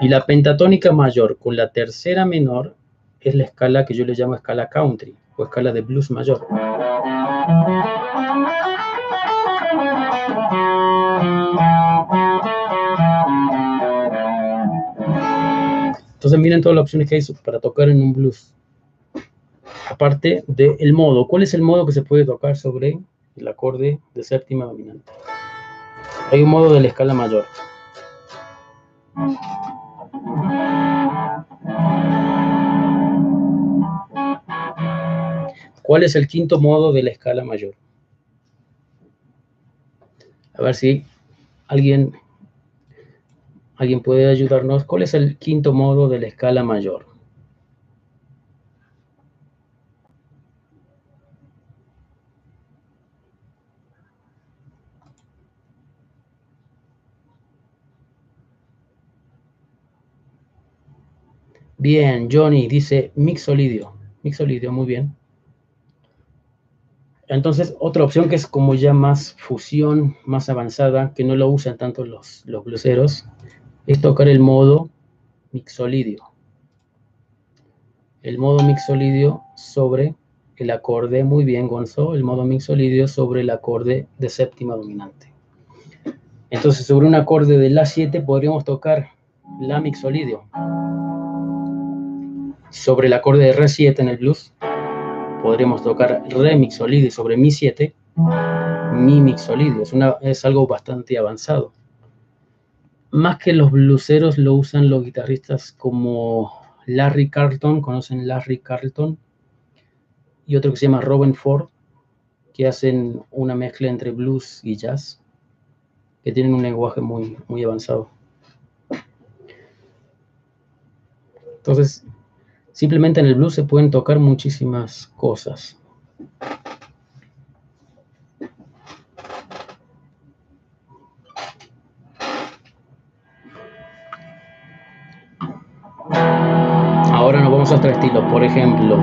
Y la pentatónica mayor con la tercera menor es la escala que yo le llamo escala country o escala de blues mayor. Entonces miren todas las opciones que hay para tocar en un blues. Aparte del modo. ¿Cuál es el modo que se puede tocar sobre el acorde de séptima dominante? Hay un modo de la escala mayor. ¿Cuál es el quinto modo de la escala mayor? A ver si alguien ¿Alguien puede ayudarnos? ¿Cuál es el quinto modo de la escala mayor? Bien, Johnny dice mixolidio. Mixolidio, muy bien. Entonces, otra opción que es como ya más fusión, más avanzada, que no lo usan tanto los, los bluseros, es tocar el modo mixolidio. El modo mixolidio sobre el acorde, muy bien Gonzo, el modo mixolidio sobre el acorde de séptima dominante. Entonces sobre un acorde de La 7 podríamos tocar La mixolidio. Sobre el acorde de Re 7 en el blues podríamos tocar Re mixolidio sobre Mi 7, Mi mixolidio. Es, es algo bastante avanzado más que los bluseros lo usan los guitarristas como Larry Carlton, conocen Larry Carlton, y otro que se llama Robin Ford, que hacen una mezcla entre blues y jazz, que tienen un lenguaje muy, muy avanzado. Entonces, simplemente en el blues se pueden tocar muchísimas cosas. Ahora nos vamos a otro estilo. Por ejemplo,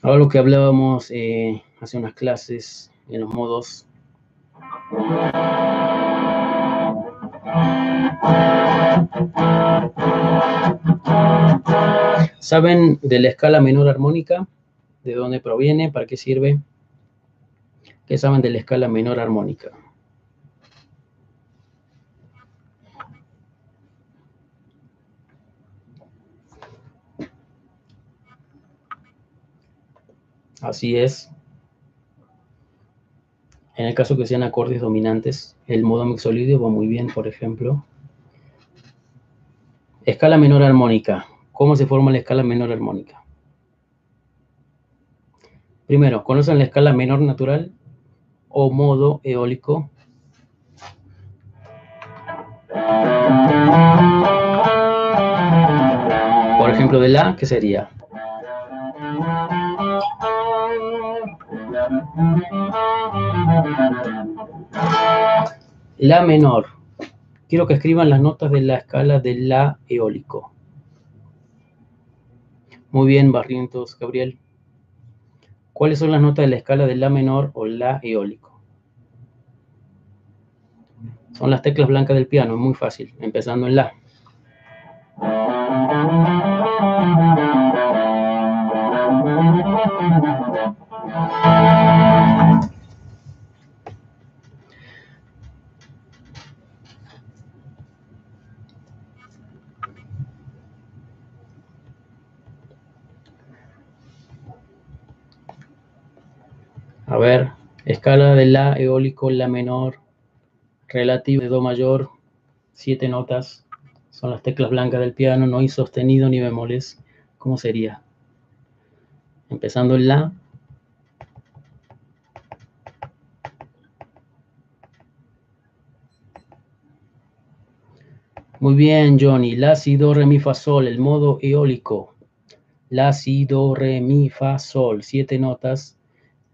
ahora lo que hablábamos eh, hace unas clases en los modos. ¿Saben de la escala menor armónica? ¿De dónde proviene? ¿Para qué sirve? ¿Qué saben de la escala menor armónica? Así es. En el caso que sean acordes dominantes, el modo mixolidio va muy bien, por ejemplo. Escala menor armónica. ¿Cómo se forma la escala menor armónica? Primero, ¿conocen la escala menor natural o modo eólico? Por ejemplo, de la, ¿qué sería? La menor. Quiero que escriban las notas de la escala de la eólico. Muy bien, Barrientos, Gabriel. ¿Cuáles son las notas de la escala de la menor o la eólico? Son las teclas blancas del piano, es muy fácil, empezando en la. A ver, escala de La eólico, La menor, relativo de Do mayor, siete notas, son las teclas blancas del piano, no hay sostenido ni bemoles. ¿Cómo sería? Empezando en La. Muy bien, Johnny. La, si, do, re, mi, fa, sol, el modo eólico. La, si, do, re, mi, fa, sol, siete notas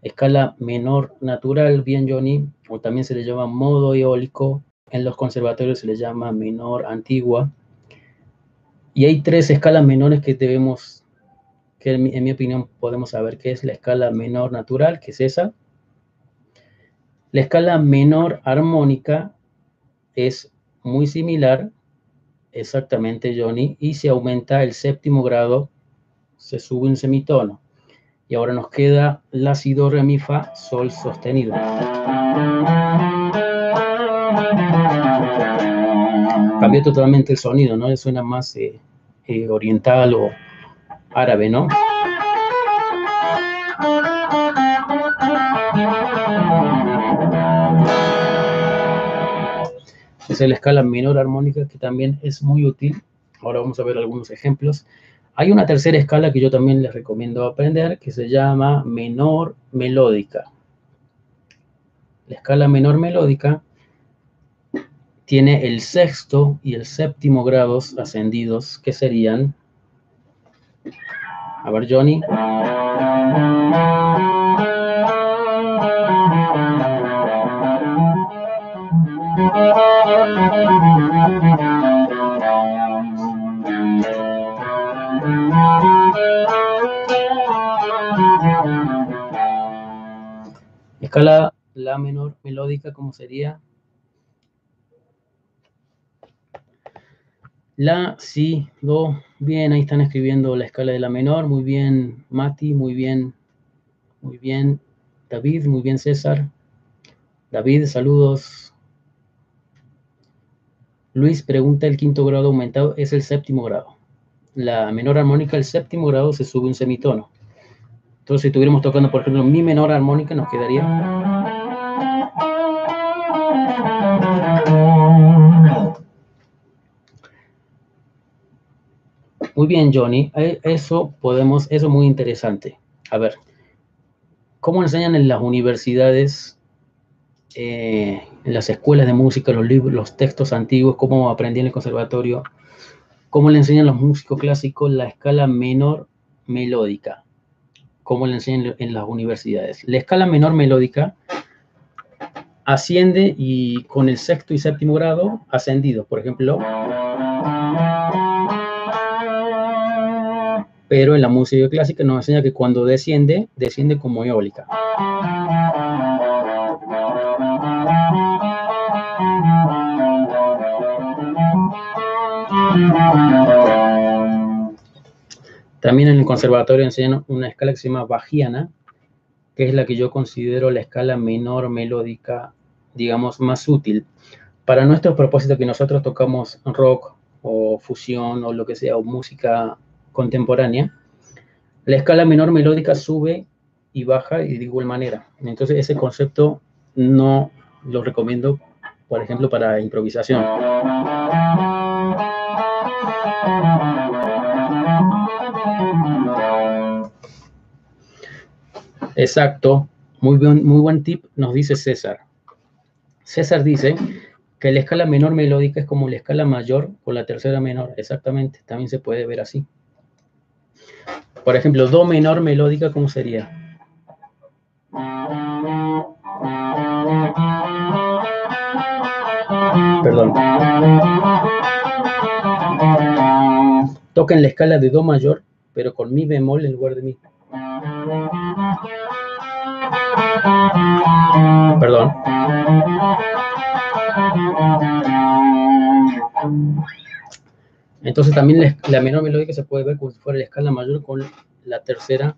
escala menor natural, bien Johnny, o también se le llama modo eólico, en los conservatorios se le llama menor antigua. Y hay tres escalas menores que debemos, que en mi, opinión podemos saber, que es la escala menor natural, que es esa. La escala menor armónica es muy similar, exactamente Johnny, y se aumenta el séptimo grado, se sube un semitono. Y ahora nos queda la si, do, re, mi, fa, sol sostenido. Cambió totalmente el sonido, ¿no? Suena más eh, eh, oriental o árabe, ¿no? Es la escala menor armónica que también es muy útil. Ahora vamos a ver algunos ejemplos. Hay una tercera escala que yo también les recomiendo aprender que se llama menor melódica. La escala menor melódica tiene el sexto y el séptimo grados ascendidos que serían, a ver Johnny, Escala La menor melódica, ¿cómo sería? La, Si, Do. Bien, ahí están escribiendo la escala de La menor. Muy bien, Mati, muy bien. Muy bien, David, muy bien, César. David, saludos. Luis pregunta, ¿el quinto grado aumentado es el séptimo grado? la menor armónica el séptimo grado se sube un semitono. Entonces, si estuviéramos tocando, por ejemplo, mi menor armónica, nos quedaría... Muy bien, Johnny. Eh, eso podemos, eso es muy interesante. a ver, ¿cómo enseñan en las universidades, eh, en las escuelas de música, los libros, los textos antiguos, cómo aprendí en el conservatorio? ¿Cómo le enseñan los músicos clásicos la escala menor melódica? ¿Cómo le enseñan en las universidades? La escala menor melódica asciende y con el sexto y séptimo grado ascendido, por ejemplo. Pero en la música clásica nos enseña que cuando desciende, desciende como eólica. También en el conservatorio enseñan una escala que se llama bajiana, que es la que yo considero la escala menor melódica, digamos, más útil. Para nuestros propósitos que nosotros tocamos rock o fusión o lo que sea, o música contemporánea, la escala menor melódica sube y baja y de igual manera. Entonces ese concepto no lo recomiendo, por ejemplo, para improvisación. Exacto, muy, muy buen tip, nos dice César. César dice que la escala menor melódica es como la escala mayor o la tercera menor, exactamente, también se puede ver así. Por ejemplo, Do menor melódica, ¿cómo sería? Perdón. Toca en la escala de Do mayor, pero con Mi bemol en lugar de Mi. Perdón. Entonces también la, menor melódica se puede ver como si fuera la escala mayor con la tercera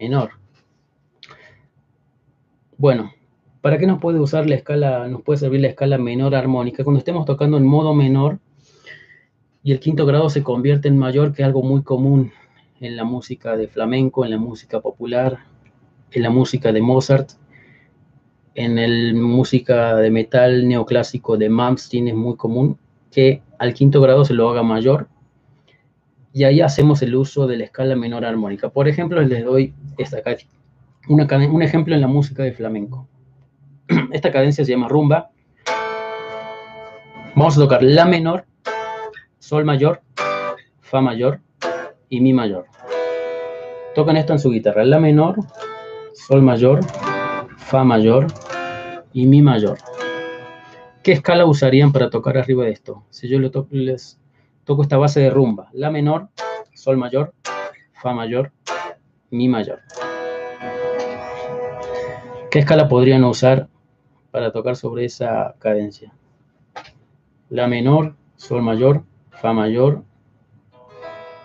menor. Bueno, ¿para qué nos puede usar la escala, nos puede servir la escala menor armónica? Cuando estemos tocando en modo menor y el quinto grado se convierte en mayor, que es algo muy común en la música de flamenco, en la música popular, en la música de Mozart, en la música de metal neoclásico de Malmsteen es muy común que al quinto grado se lo haga mayor y ahí hacemos el uso de la escala menor armónica. Por ejemplo, les doy esta una, un ejemplo en la música de flamenco. Esta cadencia se llama rumba. Vamos a tocar la menor, sol mayor, fa mayor y mi mayor. Tocan esto en su guitarra. La menor, sol mayor, fa mayor y mi mayor. ¿Qué escala usarían para tocar arriba de esto? Si yo les toco esta base de rumba, la menor, sol mayor, fa mayor, mi mayor. ¿Qué escala podrían usar para tocar sobre esa cadencia? La menor, sol mayor, fa mayor,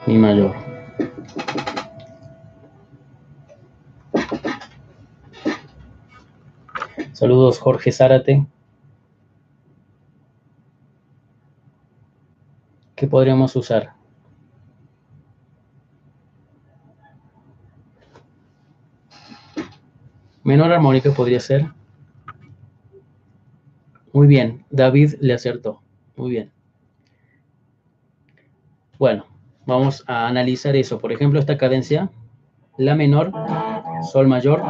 mi mayor. Saludos Jorge Zárate. ¿Qué podríamos usar? Menor armónica podría ser. Muy bien, David le acertó. Muy bien. Bueno, vamos a analizar eso. Por ejemplo, esta cadencia, la menor, sol mayor,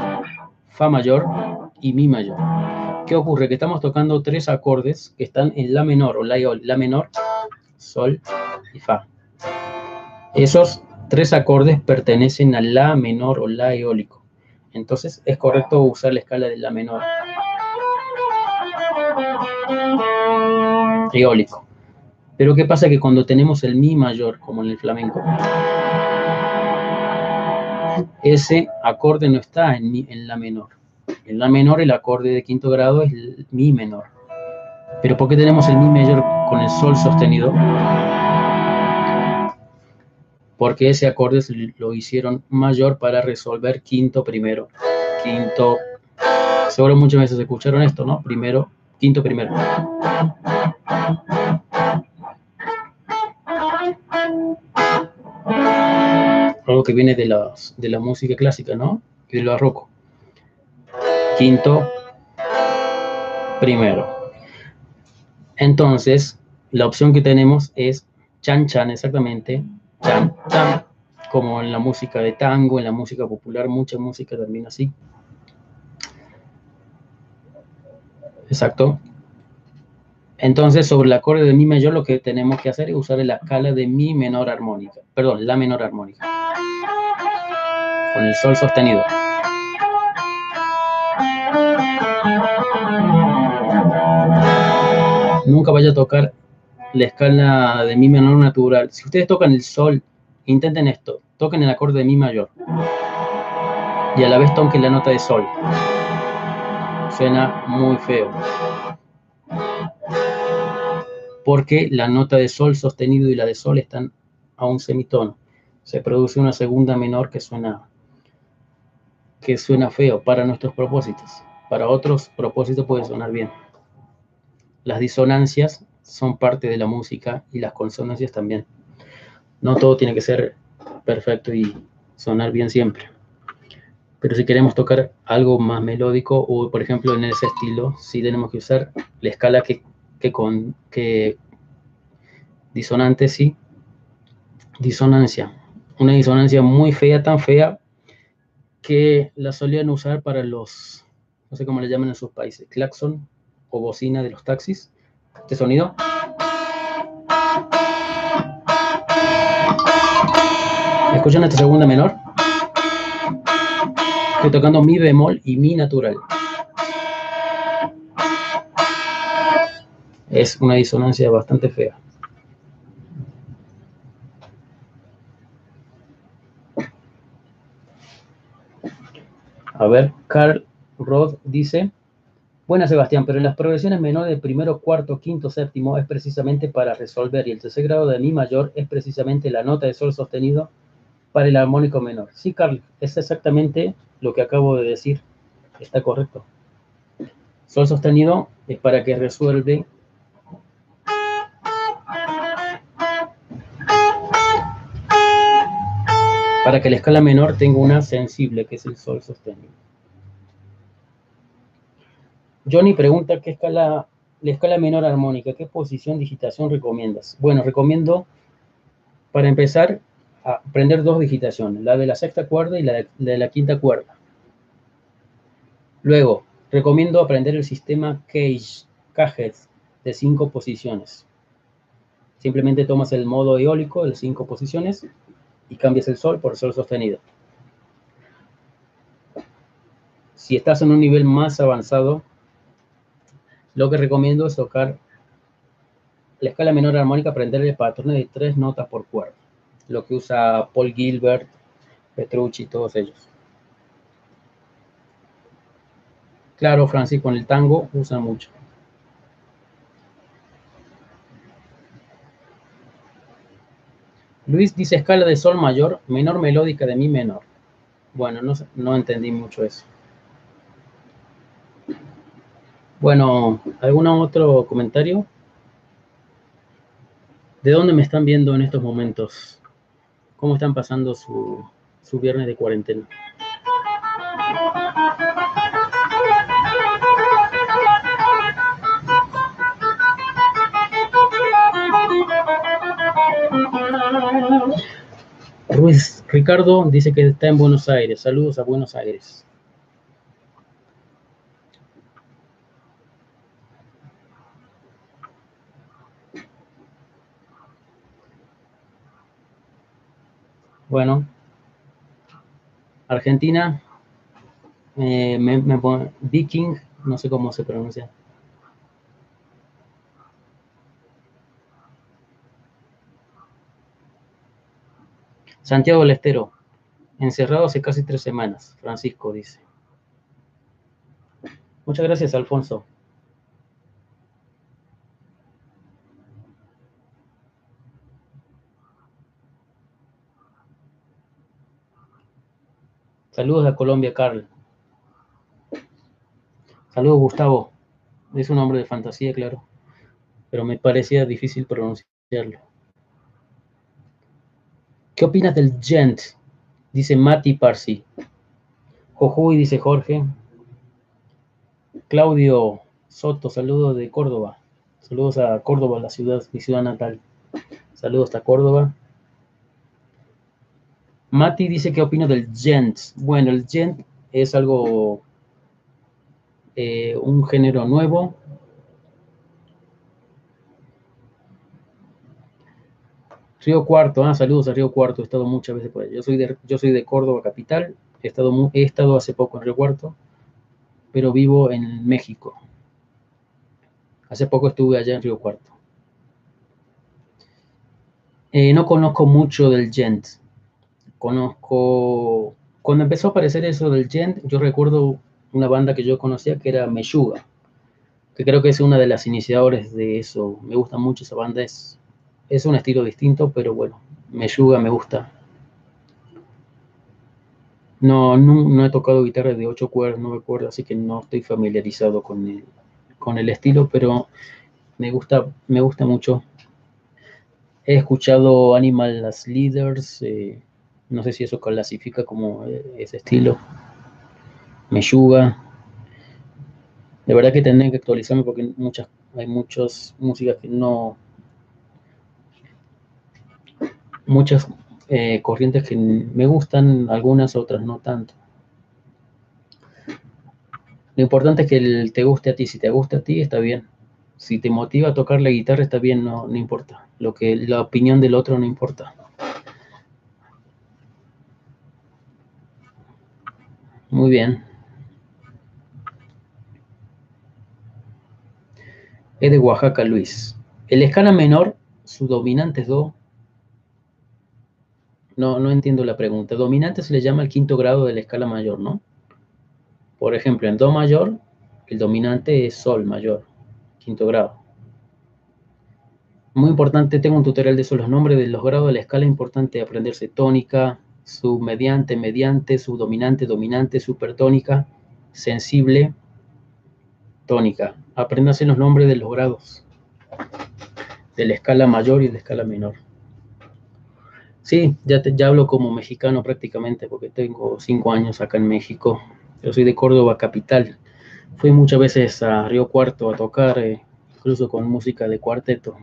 fa mayor, y mi mayor. ¿Qué ocurre? Que estamos tocando tres acordes que están en la menor o la, la menor, sol y fa. Esos tres acordes pertenecen a la menor o la eólico. Entonces es correcto usar la escala de la menor. Eólico. Pero ¿qué pasa? Que cuando tenemos el mi mayor, como en el flamenco, ese acorde no está en, en la menor. En la menor el acorde de quinto grado es mi menor. Pero ¿por qué tenemos el mi mayor con el sol sostenido? Porque ese acorde lo hicieron mayor para resolver quinto primero. Quinto. Seguro muchas veces escucharon esto, ¿no? Primero, quinto primero. Algo que viene de, de la música clásica, ¿no? Y de lo barroco quinto, primero. Entonces, la opción que tenemos es chan chan, exactamente, chan chan, como en la música de tango, en la música popular, mucha música también así. Exacto. Entonces, sobre el acorde de mi mayor, lo que tenemos que hacer es usar la escala de mi menor armónica. Perdón, la menor armónica. Con el sol sostenido. Nunca vaya a tocar la escala de mi menor natural. Si ustedes tocan el sol, intenten esto. Toquen el acorde de mi mayor. Y a la vez toquen la nota de sol. Suena muy feo porque la nota de sol sostenido y la de sol están a un semitono. Se produce una segunda menor que suena, que suena feo para nuestros propósitos. Para otros propósitos puede sonar bien. Las disonancias son parte de la música y las consonancias también. No todo tiene que ser perfecto y sonar bien siempre. Pero si queremos tocar algo más melódico o, por ejemplo, en ese estilo, sí tenemos que usar la escala que que con que disonante sí, disonancia, una disonancia muy fea, tan fea que la solían usar para los, no sé cómo le llaman en sus países, claxon o bocina de los taxis. Este sonido. ¿Escuchan esta segunda menor? Estoy tocando mi bemol y mi natural. es una disonancia bastante fea. A ver, Carl Roth dice, buena Sebastián, pero en las progresiones menores de primero, cuarto, quinto, séptimo es precisamente para resolver y el tercer grado de mi mayor es precisamente la nota de sol sostenido para el armónico menor. Sí, Carl, es exactamente lo que acabo de decir. Está correcto. Sol sostenido es para que resuelve para que la escala menor tenga una sensible, que es el sol sostenido. Johnny pregunta qué escala, la escala menor armónica, qué posición digitación recomiendas. Bueno, recomiendo, para empezar, aprender dos digitaciones, la de la sexta cuerda y la de, la, de quinta cuerda. Luego, recomiendo aprender el sistema Cage, Caged, de cinco posiciones. Simplemente tomas el modo eólico de cinco posiciones y cambias el sol por sol sostenido. Si estás en un nivel más avanzado, lo que recomiendo es tocar la escala menor armónica, aprender el patrón de tres notas por cuerda, lo que usa Paul Gilbert, Petrucci, todos ellos. Claro, Francis, con el tango usan mucho. Luis dice escala de sol mayor, menor melódica de mi menor. Bueno, no, no entendí mucho eso. Bueno, ¿algún otro comentario? ¿De dónde me están viendo en estos momentos? ¿Cómo están pasando su, su viernes de cuarentena? Ruiz Ricardo dice que está en Buenos Aires. Saludos a Buenos Aires. Bueno, Argentina, eh, me, me pone Viking, no sé cómo se pronuncia. Santiago del Estero, encerrado hace casi tres semanas, Francisco dice. Muchas gracias, Alfonso. Saludos a Colombia, Carl. Saludos, Gustavo. Es un nombre de fantasía, claro, pero me parecía difícil pronunciarlo. ¿Qué opinas del Gent? Dice Mati Parsi. Jojuy, dice Jorge. Claudio Soto, saludos de Córdoba. Saludos a Córdoba, la ciudad, mi ciudad natal. Saludos hasta Córdoba. Mati dice que opino del gent. Bueno, el gent es algo, eh, un género nuevo. Río Cuarto, ah, saludos a Río Cuarto, he estado muchas veces por allá. Yo soy de, yo soy de Córdoba capital, he estado, he estado hace poco en Río Cuarto, pero vivo en México. Hace poco estuve allá en Río Cuarto. Eh, no conozco mucho del gent. Conozco. Cuando empezó a aparecer eso del gent, yo recuerdo una banda que yo conocía que era Meshuga, que creo que es una de las iniciadores de eso. Me gusta mucho esa banda. Es, es un estilo distinto, pero bueno, Meshuga me gusta. No, no, he tocado guitarra de 8 cuerdas, 9 cuerdas, así que no estoy familiarizado con el, con el estilo, pero me gusta, me gusta mucho. He escuchado Animal Las Leaders, eh, no sé si eso clasifica como eh, ese estilo. Meshuga. De verdad que tendré que actualizarme porque muchas, hay muchas músicas que no. Muchas eh, corrientes que me gustan, algunas otras no tanto. Lo importante es que te guste a ti. Si te gusta a ti, está bien. Si te motiva a tocar la guitarra, está bien, no, no importa. Lo que la opinión del otro no importa. Muy bien. Es de Oaxaca, Luis. El escala menor, su dominante es Do. No, no entiendo la pregunta. Dominante se le llama el quinto grado de la escala mayor, ¿no? Por ejemplo, en Do mayor, el dominante es Sol mayor, quinto grado. Muy importante, tengo un tutorial de eso, los nombres de los grados de la escala, importante aprenderse tónica, submediante, mediante, subdominante, dominante, supertónica, sensible, tónica. Apréndase los nombres de los grados de la escala mayor y de la escala menor. Sí, ya, ya hablo como mexicano prácticamente porque tengo cinco años acá en México yo soy de Córdoba capital. Fui muchas veces a Río Cuarto a tocar, eh, incluso con música de cuarteto.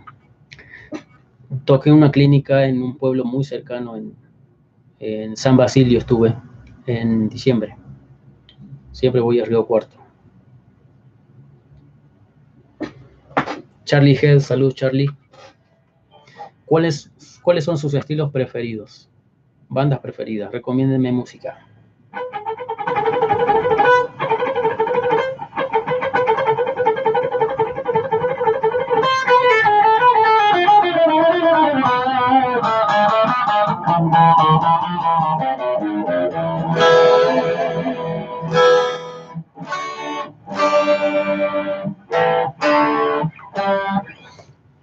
Toqué una clínica en un pueblo muy cercano, en, en San Basilio estuve en diciembre. Siempre voy a Río Cuarto. Charlie Head, salud Charlie. ¿Cuáles, ¿Cuáles son sus estilos preferidos? Bandas preferidas, recomiéndenme música.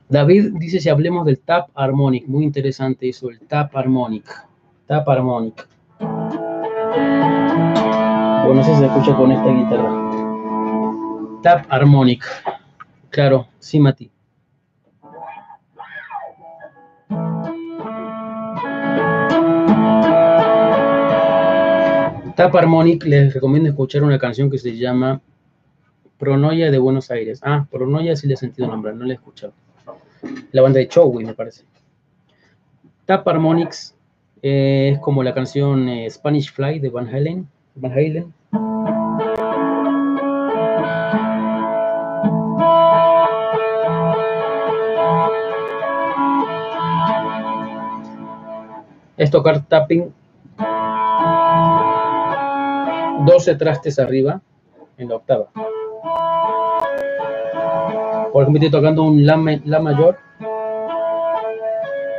David dice si hablemos del tap harmonic, muy interesante eso, el tap harmonic, tap harmonic. Bueno, si se escucha con esta guitarra. Tap harmonic, claro, sí, Mati. Tap Harmonic les recomiendo escuchar una canción que se llama Pronoia de Buenos Aires. Ah, Pronoia sí le he sentido nombrar, no la he escuchado. La banda de Chowi, me parece. Tap Harmonics eh, es como la canción eh, Spanish Fly de Van Halen. Van Halen. Es tocar tapping 12 trastes arriba en la octava. Por ejemplo, estoy tocando un la, mayor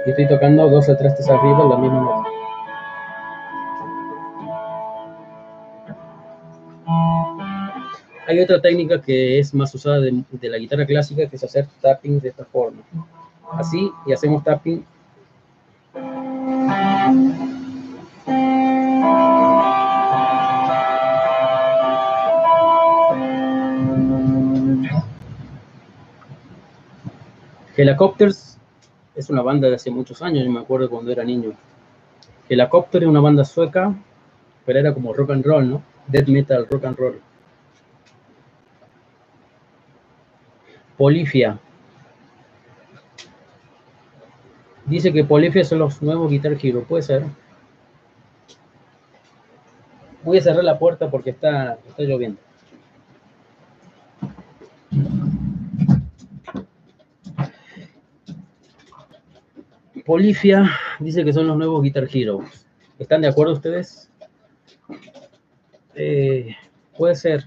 y estoy tocando 12 trastes arriba en la misma nota. Hay otra técnica que es más usada de, la guitarra clásica, que es hacer tapping de esta forma. Así, y hacemos tapping Helicopters es una banda de hace muchos años, yo me acuerdo cuando era niño. Helicopter es una banda sueca, pero era como rock and roll, ¿no? Death metal, rock and roll. Polifia. Dice que Polifia son los nuevos Guitar Hero, puede ser. Voy a cerrar la puerta porque está, está lloviendo. Polifia dice que son los nuevos Guitar Hero. ¿Están de acuerdo ustedes? Eh, puede ser.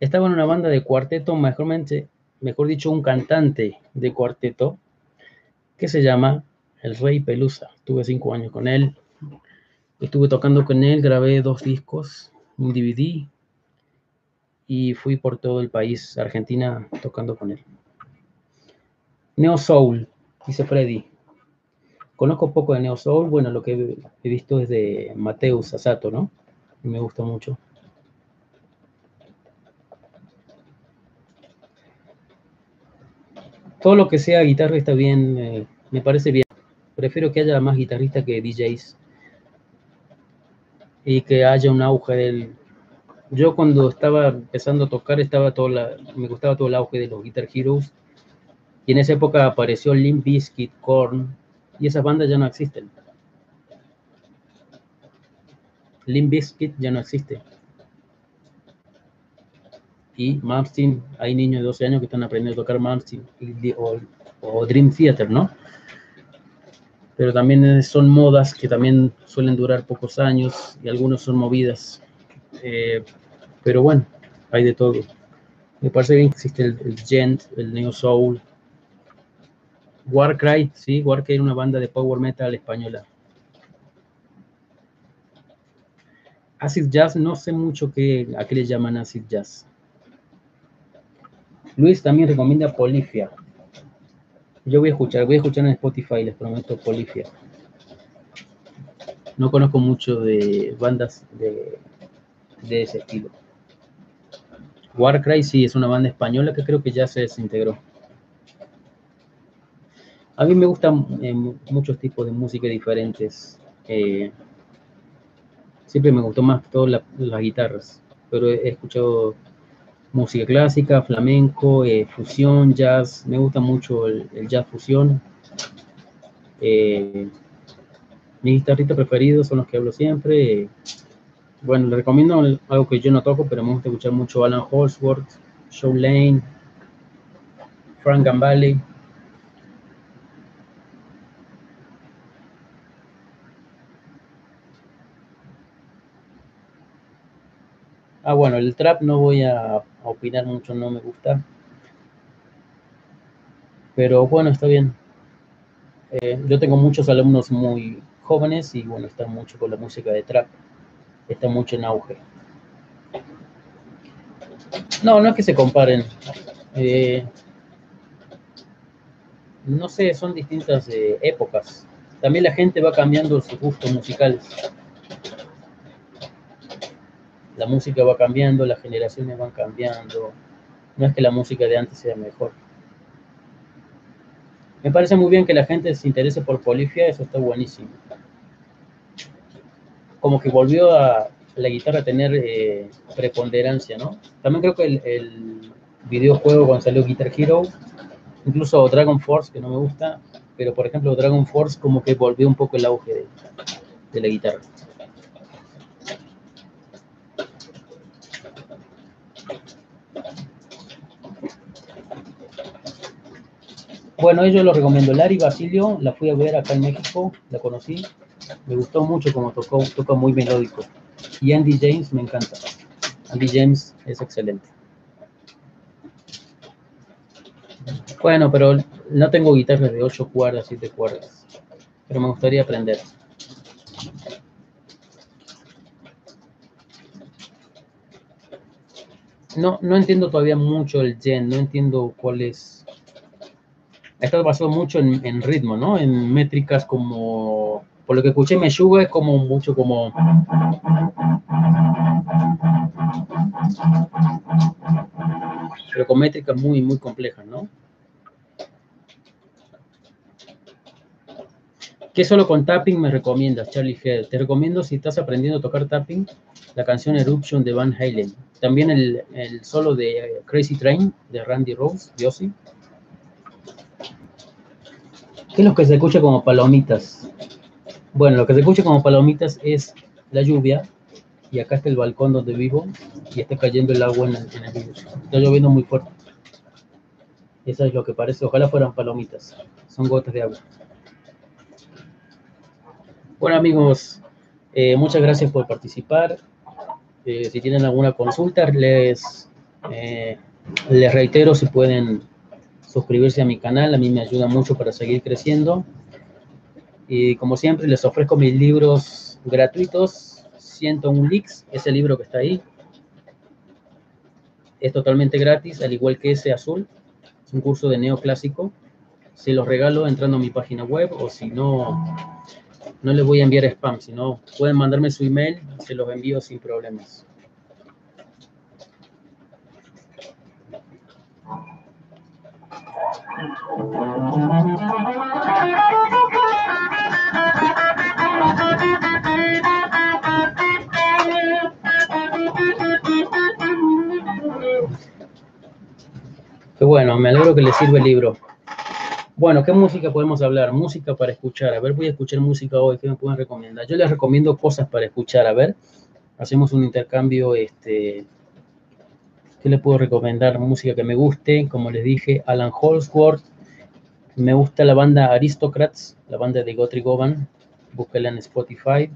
Estaba en una banda de cuarteto, mejormente, mejor dicho, un cantante de cuarteto que se llama El Rey Pelusa. Tuve cinco años con él. Estuve tocando con él, grabé dos discos, un DVD y fui por todo el país, Argentina, tocando con él. Neo Soul, dice Freddy. Conozco poco de Neo Soul, bueno, lo que he visto es de Mateus Asato, ¿no? me gusta mucho. Todo lo que sea guitarra está bien, eh, me parece bien. Prefiero que haya más guitarristas que DJs y que haya un auge del, yo cuando estaba empezando a tocar, estaba todo me gustaba todo el auge de los Guitar Heroes. Y en esa época apareció Limp Bizkit, Korn, y esas bandas ya no existen. Limp Bizkit ya no existe. Y Martin, hay niños de 12 años que están aprendiendo a tocar Martin o, o Dream Theater, ¿no? Pero también son modas que también suelen durar pocos años y algunos son movidas eh, pero bueno, hay de todo. Me parece bien que existe el, Gent, el Neo Soul. Warcry, sí, Warcry era una banda de power metal española. Acid Jazz, no sé mucho qué, a qué le llaman Acid Jazz. Luis también recomienda Polifia. Yo voy a escuchar, voy a escuchar en Spotify, les prometo Polifia. No conozco mucho de bandas de de ese estilo. Warcry sí es una banda española que creo que ya se desintegró. A mí me gustan eh, muchos tipos de música diferentes. Eh, siempre me gustó más todas las guitarras, pero he, escuchado música clásica, flamenco, eh, fusión, jazz. Me gusta mucho el, jazz fusión. mis guitarristas preferidos son los que hablo siempre. Bueno, le recomiendo algo que yo no toco, pero me gusta escuchar mucho Alan Holsworth, Joe Lane, Frank Gambale. Ah, bueno, el trap no voy a, opinar mucho, no me gusta. Pero bueno, está bien. Eh, yo tengo muchos alumnos muy jóvenes y bueno, están mucho con la música de trap está mucho en auge. No, no es que se comparen. Eh, no sé, son distintas eh, épocas. También la gente va cambiando sus gustos musicales. La música va cambiando, las generaciones van cambiando. No es que la música de antes sea mejor. Me parece muy bien que la gente se interese por Polifia, eso está buenísimo como que volvió a la guitarra a tener eh, preponderancia, ¿no? También creo que el, videojuego cuando salió Guitar Hero, incluso Dragon Force, que no me gusta, pero por ejemplo Dragon Force como que volvió un poco el auge de, la guitarra. Bueno, yo lo recomiendo. Larry Basilio, la fui a ver acá en México, la conocí, me gustó mucho como tocó, toca muy melódico. Y Andy James me encanta. Andy James es excelente. Bueno, pero no tengo guitarras de 8 cuerdas, 7 cuerdas. Pero me gustaría aprender. No, no entiendo todavía mucho el gen, no entiendo cuál es. Esto basado mucho en ritmo, ¿no? En métricas como por lo que escuché, Meshuga es como mucho como... Pero con métricas muy, muy complejas, ¿no? ¿Qué solo con tapping me recomiendas, Charlie Head? Te recomiendo si estás aprendiendo a tocar tapping, la canción Eruption de Van Halen. También el, el solo de Crazy Train de Randy Rose, Yossi. ¿Qué es lo que se escucha como palomitas? Bueno, lo que se escucha como palomitas es la lluvia y acá está el balcón donde vivo y está cayendo el agua en el, en Está lloviendo muy fuerte. Eso es lo que parece. Ojalá fueran palomitas. Son gotas de agua. Bueno amigos, eh, muchas gracias por participar. Eh, si tienen alguna consulta, les, eh, les reitero si pueden suscribirse a mi canal. A mí me ayuda mucho para seguir creciendo. Y como siempre, les ofrezco mis libros gratuitos 101 leaks, ese libro que está ahí. Es totalmente gratis, al igual que ese azul. Es un curso de neoclásico. Se los regalo entrando a mi página web o si no, no les voy a enviar spam, sino pueden mandarme su email, se los envío sin problemas. Qué bueno, me alegro que les sirva el libro. Bueno, ¿qué música podemos hablar? Música para escuchar. A ver, voy a escuchar música hoy. ¿Qué me pueden recomendar? Yo les recomiendo cosas para escuchar. A ver, hacemos un intercambio. Este, ¿Qué les puedo recomendar? Música que me guste. Como les dije, Alan Holsworth. Me gusta la banda Aristocrats, la banda de Guthrie Govan. Búsquela en Spotify.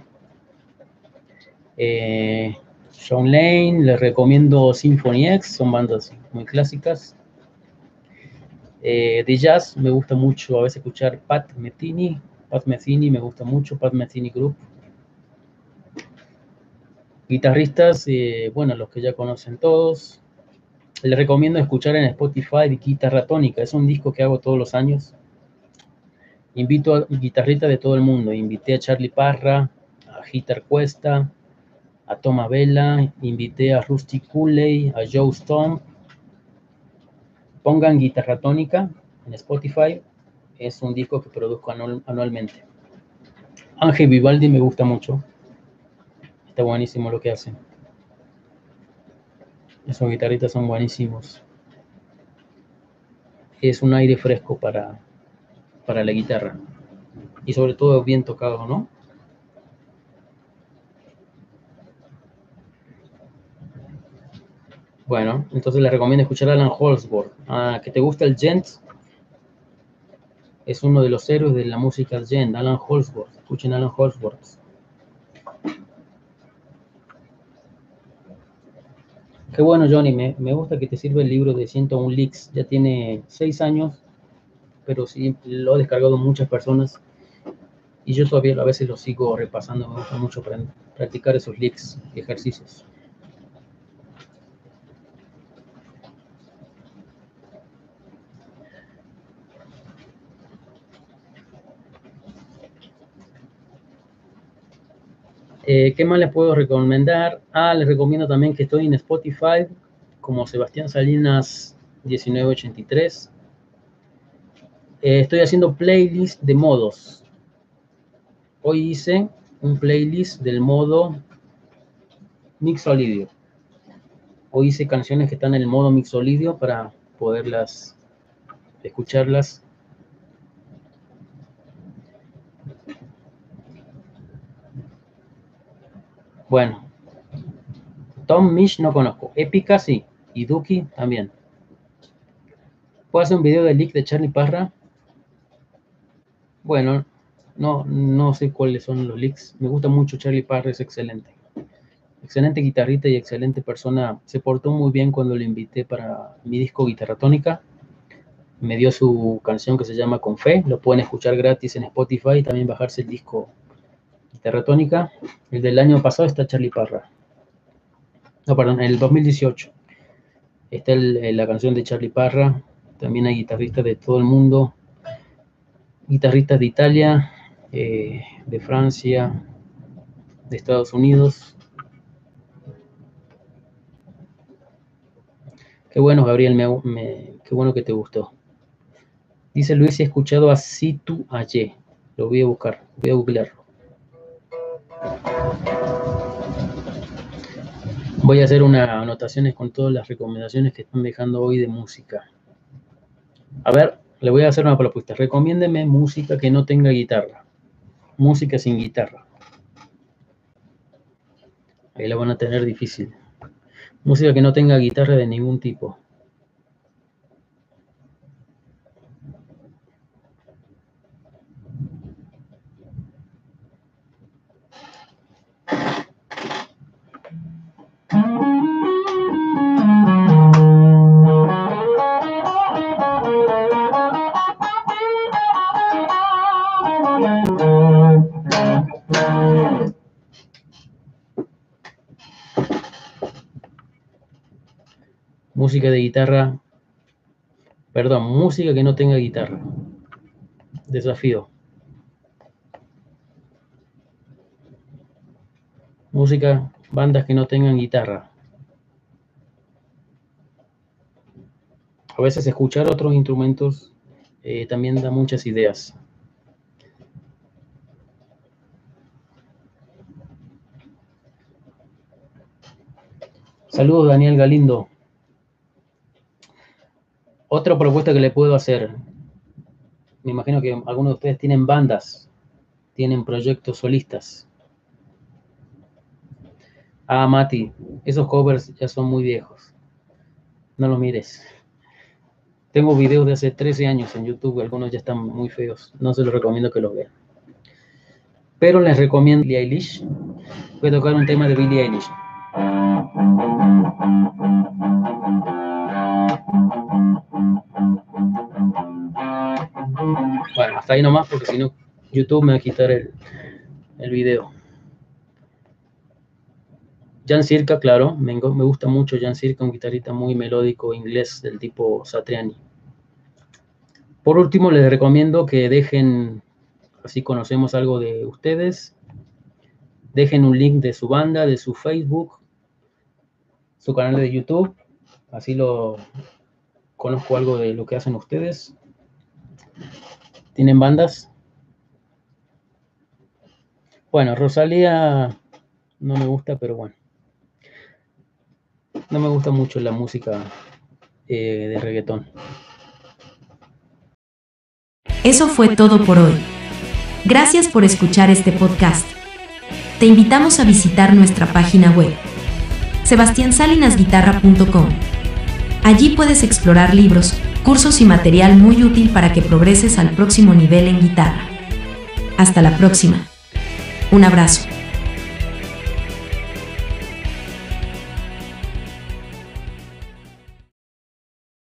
Eh, Sean Lane, les recomiendo Symphony X, son bandas muy clásicas. Eh, de jazz me gusta mucho a veces escuchar Pat Metheny, Pat Metheny me gusta mucho, Pat Metheny Group. Guitarristas, eh, bueno, los que ya conocen todos. Les recomiendo escuchar en Spotify Guitarra Tónica, es un disco que hago todos los años. Invito a guitarristas de todo el mundo, invité a Charlie Parra, a Gitar Cuesta, a Toma Vela, invité a Rusty Cooley, a Joe Stone, Pongan Guitarra Tónica en Spotify, es un disco que produzco anualmente. Ángel Vivaldi me gusta mucho, está buenísimo lo que hace. Esos guitarristas son buenísimos. Es un aire fresco para, para la guitarra. Y sobre todo bien tocado, ¿no? Bueno, entonces les recomiendo escuchar a Alan Holsworth. Ah, que te gusta el gent, es uno de los héroes de la música gent, Alan Holsworth. Escuchen Alan Holsworth. Qué bueno, Johnny. Me, me, gusta que te sirva el libro de 101 leaks. Ya tiene seis años, pero sí lo he descargado muchas personas. Y yo todavía a veces lo sigo repasando. Me gusta mucho practicar esos leaks y ejercicios. Eh, ¿Qué más les puedo recomendar? Ah, les recomiendo también que estoy en Spotify como Sebastián Salinas 1983. Eh, estoy haciendo playlist de modos. Hoy hice un playlist del modo Mixolidio. Hoy hice canciones que están en el modo Mixolidio para poderlas escucharlas Bueno, Tom Mish no conozco. Épica sí. Y Duki también. ¿Puedo hacer un video de leak de Charlie Parra? Bueno, no, no sé cuáles son los leaks. Me gusta mucho Charlie Parra, es excelente. Excelente guitarrita y excelente persona. Se portó muy bien cuando le invité para mi disco Guitarra Tónica. Me dio su canción que se llama Con Fe. Lo pueden escuchar gratis en Spotify y también bajarse el disco Terratónica. El del año pasado está Charlie Parra. No, perdón, el 2018. Está la canción de Charlie Parra. También hay guitarristas de todo el mundo. Guitarristas de Italia, eh, de Francia, de Estados Unidos. Qué bueno, Gabriel, qué bueno que te gustó. Dice Luis, he escuchado a Situ Aye. Lo voy a buscar, voy a googlearlo. Voy a hacer unas anotaciones con todas las recomendaciones que están dejando hoy de música. A ver, le voy a hacer una propuesta. Recomiéndeme música que no tenga guitarra. música sin guitarra. Ahí la van a tener difícil. Música que no tenga guitarra de ningún tipo. Música de guitarra. Perdón, música que no tenga guitarra. Desafío. Música, bandas que no tengan guitarra. A veces escuchar otros instrumentos eh, también da muchas ideas. Saludos Daniel Galindo. Otra propuesta que le puedo hacer. Me imagino que algunos de ustedes tienen bandas, tienen proyectos solistas. Ah, Mati, esos covers ya son muy viejos. No los mires. Tengo videos de hace 13 años en YouTube, algunos ya están muy feos. No se los recomiendo que los vean. Pero les recomiendo Billie Eilish. Voy a tocar un tema de Billie Eilish. Bueno, hasta ahí nomás porque si no YouTube me va a quitar el, el video. Jan Circa, claro, me, gusta mucho Jan Circa, un guitarrista muy melódico inglés del tipo Satriani. Por último, les recomiendo que dejen, así conocemos algo de ustedes, dejen un link de su banda, de su Facebook, su canal de YouTube, así lo conozco algo de lo que hacen ustedes. ¿Tienen bandas? Bueno, Rosalía no me gusta, pero bueno. No me gusta mucho la música eh, de reggaetón. Eso fue todo por hoy. Gracias por escuchar este podcast. Te invitamos a visitar nuestra página web sebastiansalinasguitarra.com. Allí puedes explorar libros, cursos y material muy útil para que progreses al próximo nivel en guitarra. Hasta la próxima. Un abrazo.